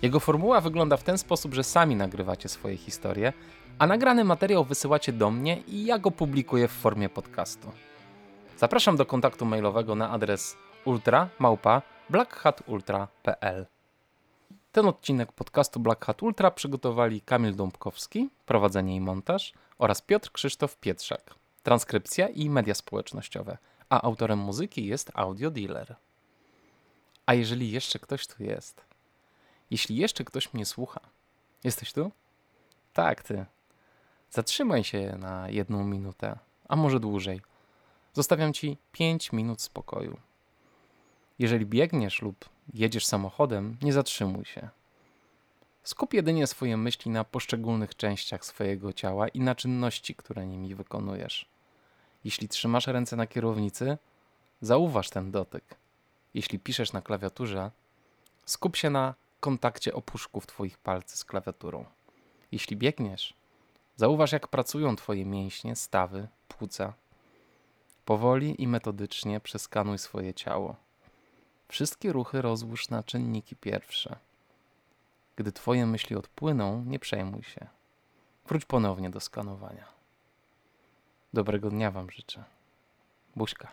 Jego formuła wygląda w ten sposób, że sami nagrywacie swoje historie, a nagrany materiał wysyłacie do mnie i ja go publikuję w formie podcastu. Zapraszam do kontaktu mailowego na adres ultra małpa blackhatultra.pl. Ten odcinek podcastu Black Hat Ultra przygotowali Kamil Dąbkowski, prowadzenie i montaż oraz Piotr Krzysztof Pietrzak, transkrypcja i media społecznościowe, a autorem muzyki jest Audio Dealer. A jeżeli jeszcze ktoś tu jest, jeśli jeszcze ktoś mnie słucha, jesteś tu? Tak, ty. Zatrzymaj się na jedną minutę, a może dłużej. Zostawiam ci 5 minut spokoju. Jeżeli biegniesz lub jedziesz samochodem, nie zatrzymuj się. Skup jedynie swoje myśli na poszczególnych częściach swojego ciała i na czynności, które nimi wykonujesz. Jeśli trzymasz ręce na kierownicy, zauważ ten dotyk. Jeśli piszesz na klawiaturze, skup się na kontakcie opuszków Twoich palców z klawiaturą. Jeśli biegniesz, zauważ jak pracują Twoje mięśnie, stawy, płuca. Powoli i metodycznie przeskanuj swoje ciało. Wszystkie ruchy rozłóż na czynniki pierwsze. Gdy Twoje myśli odpłyną, nie przejmuj się. Wróć ponownie do skanowania. Dobrego dnia Wam życzę. Buźka.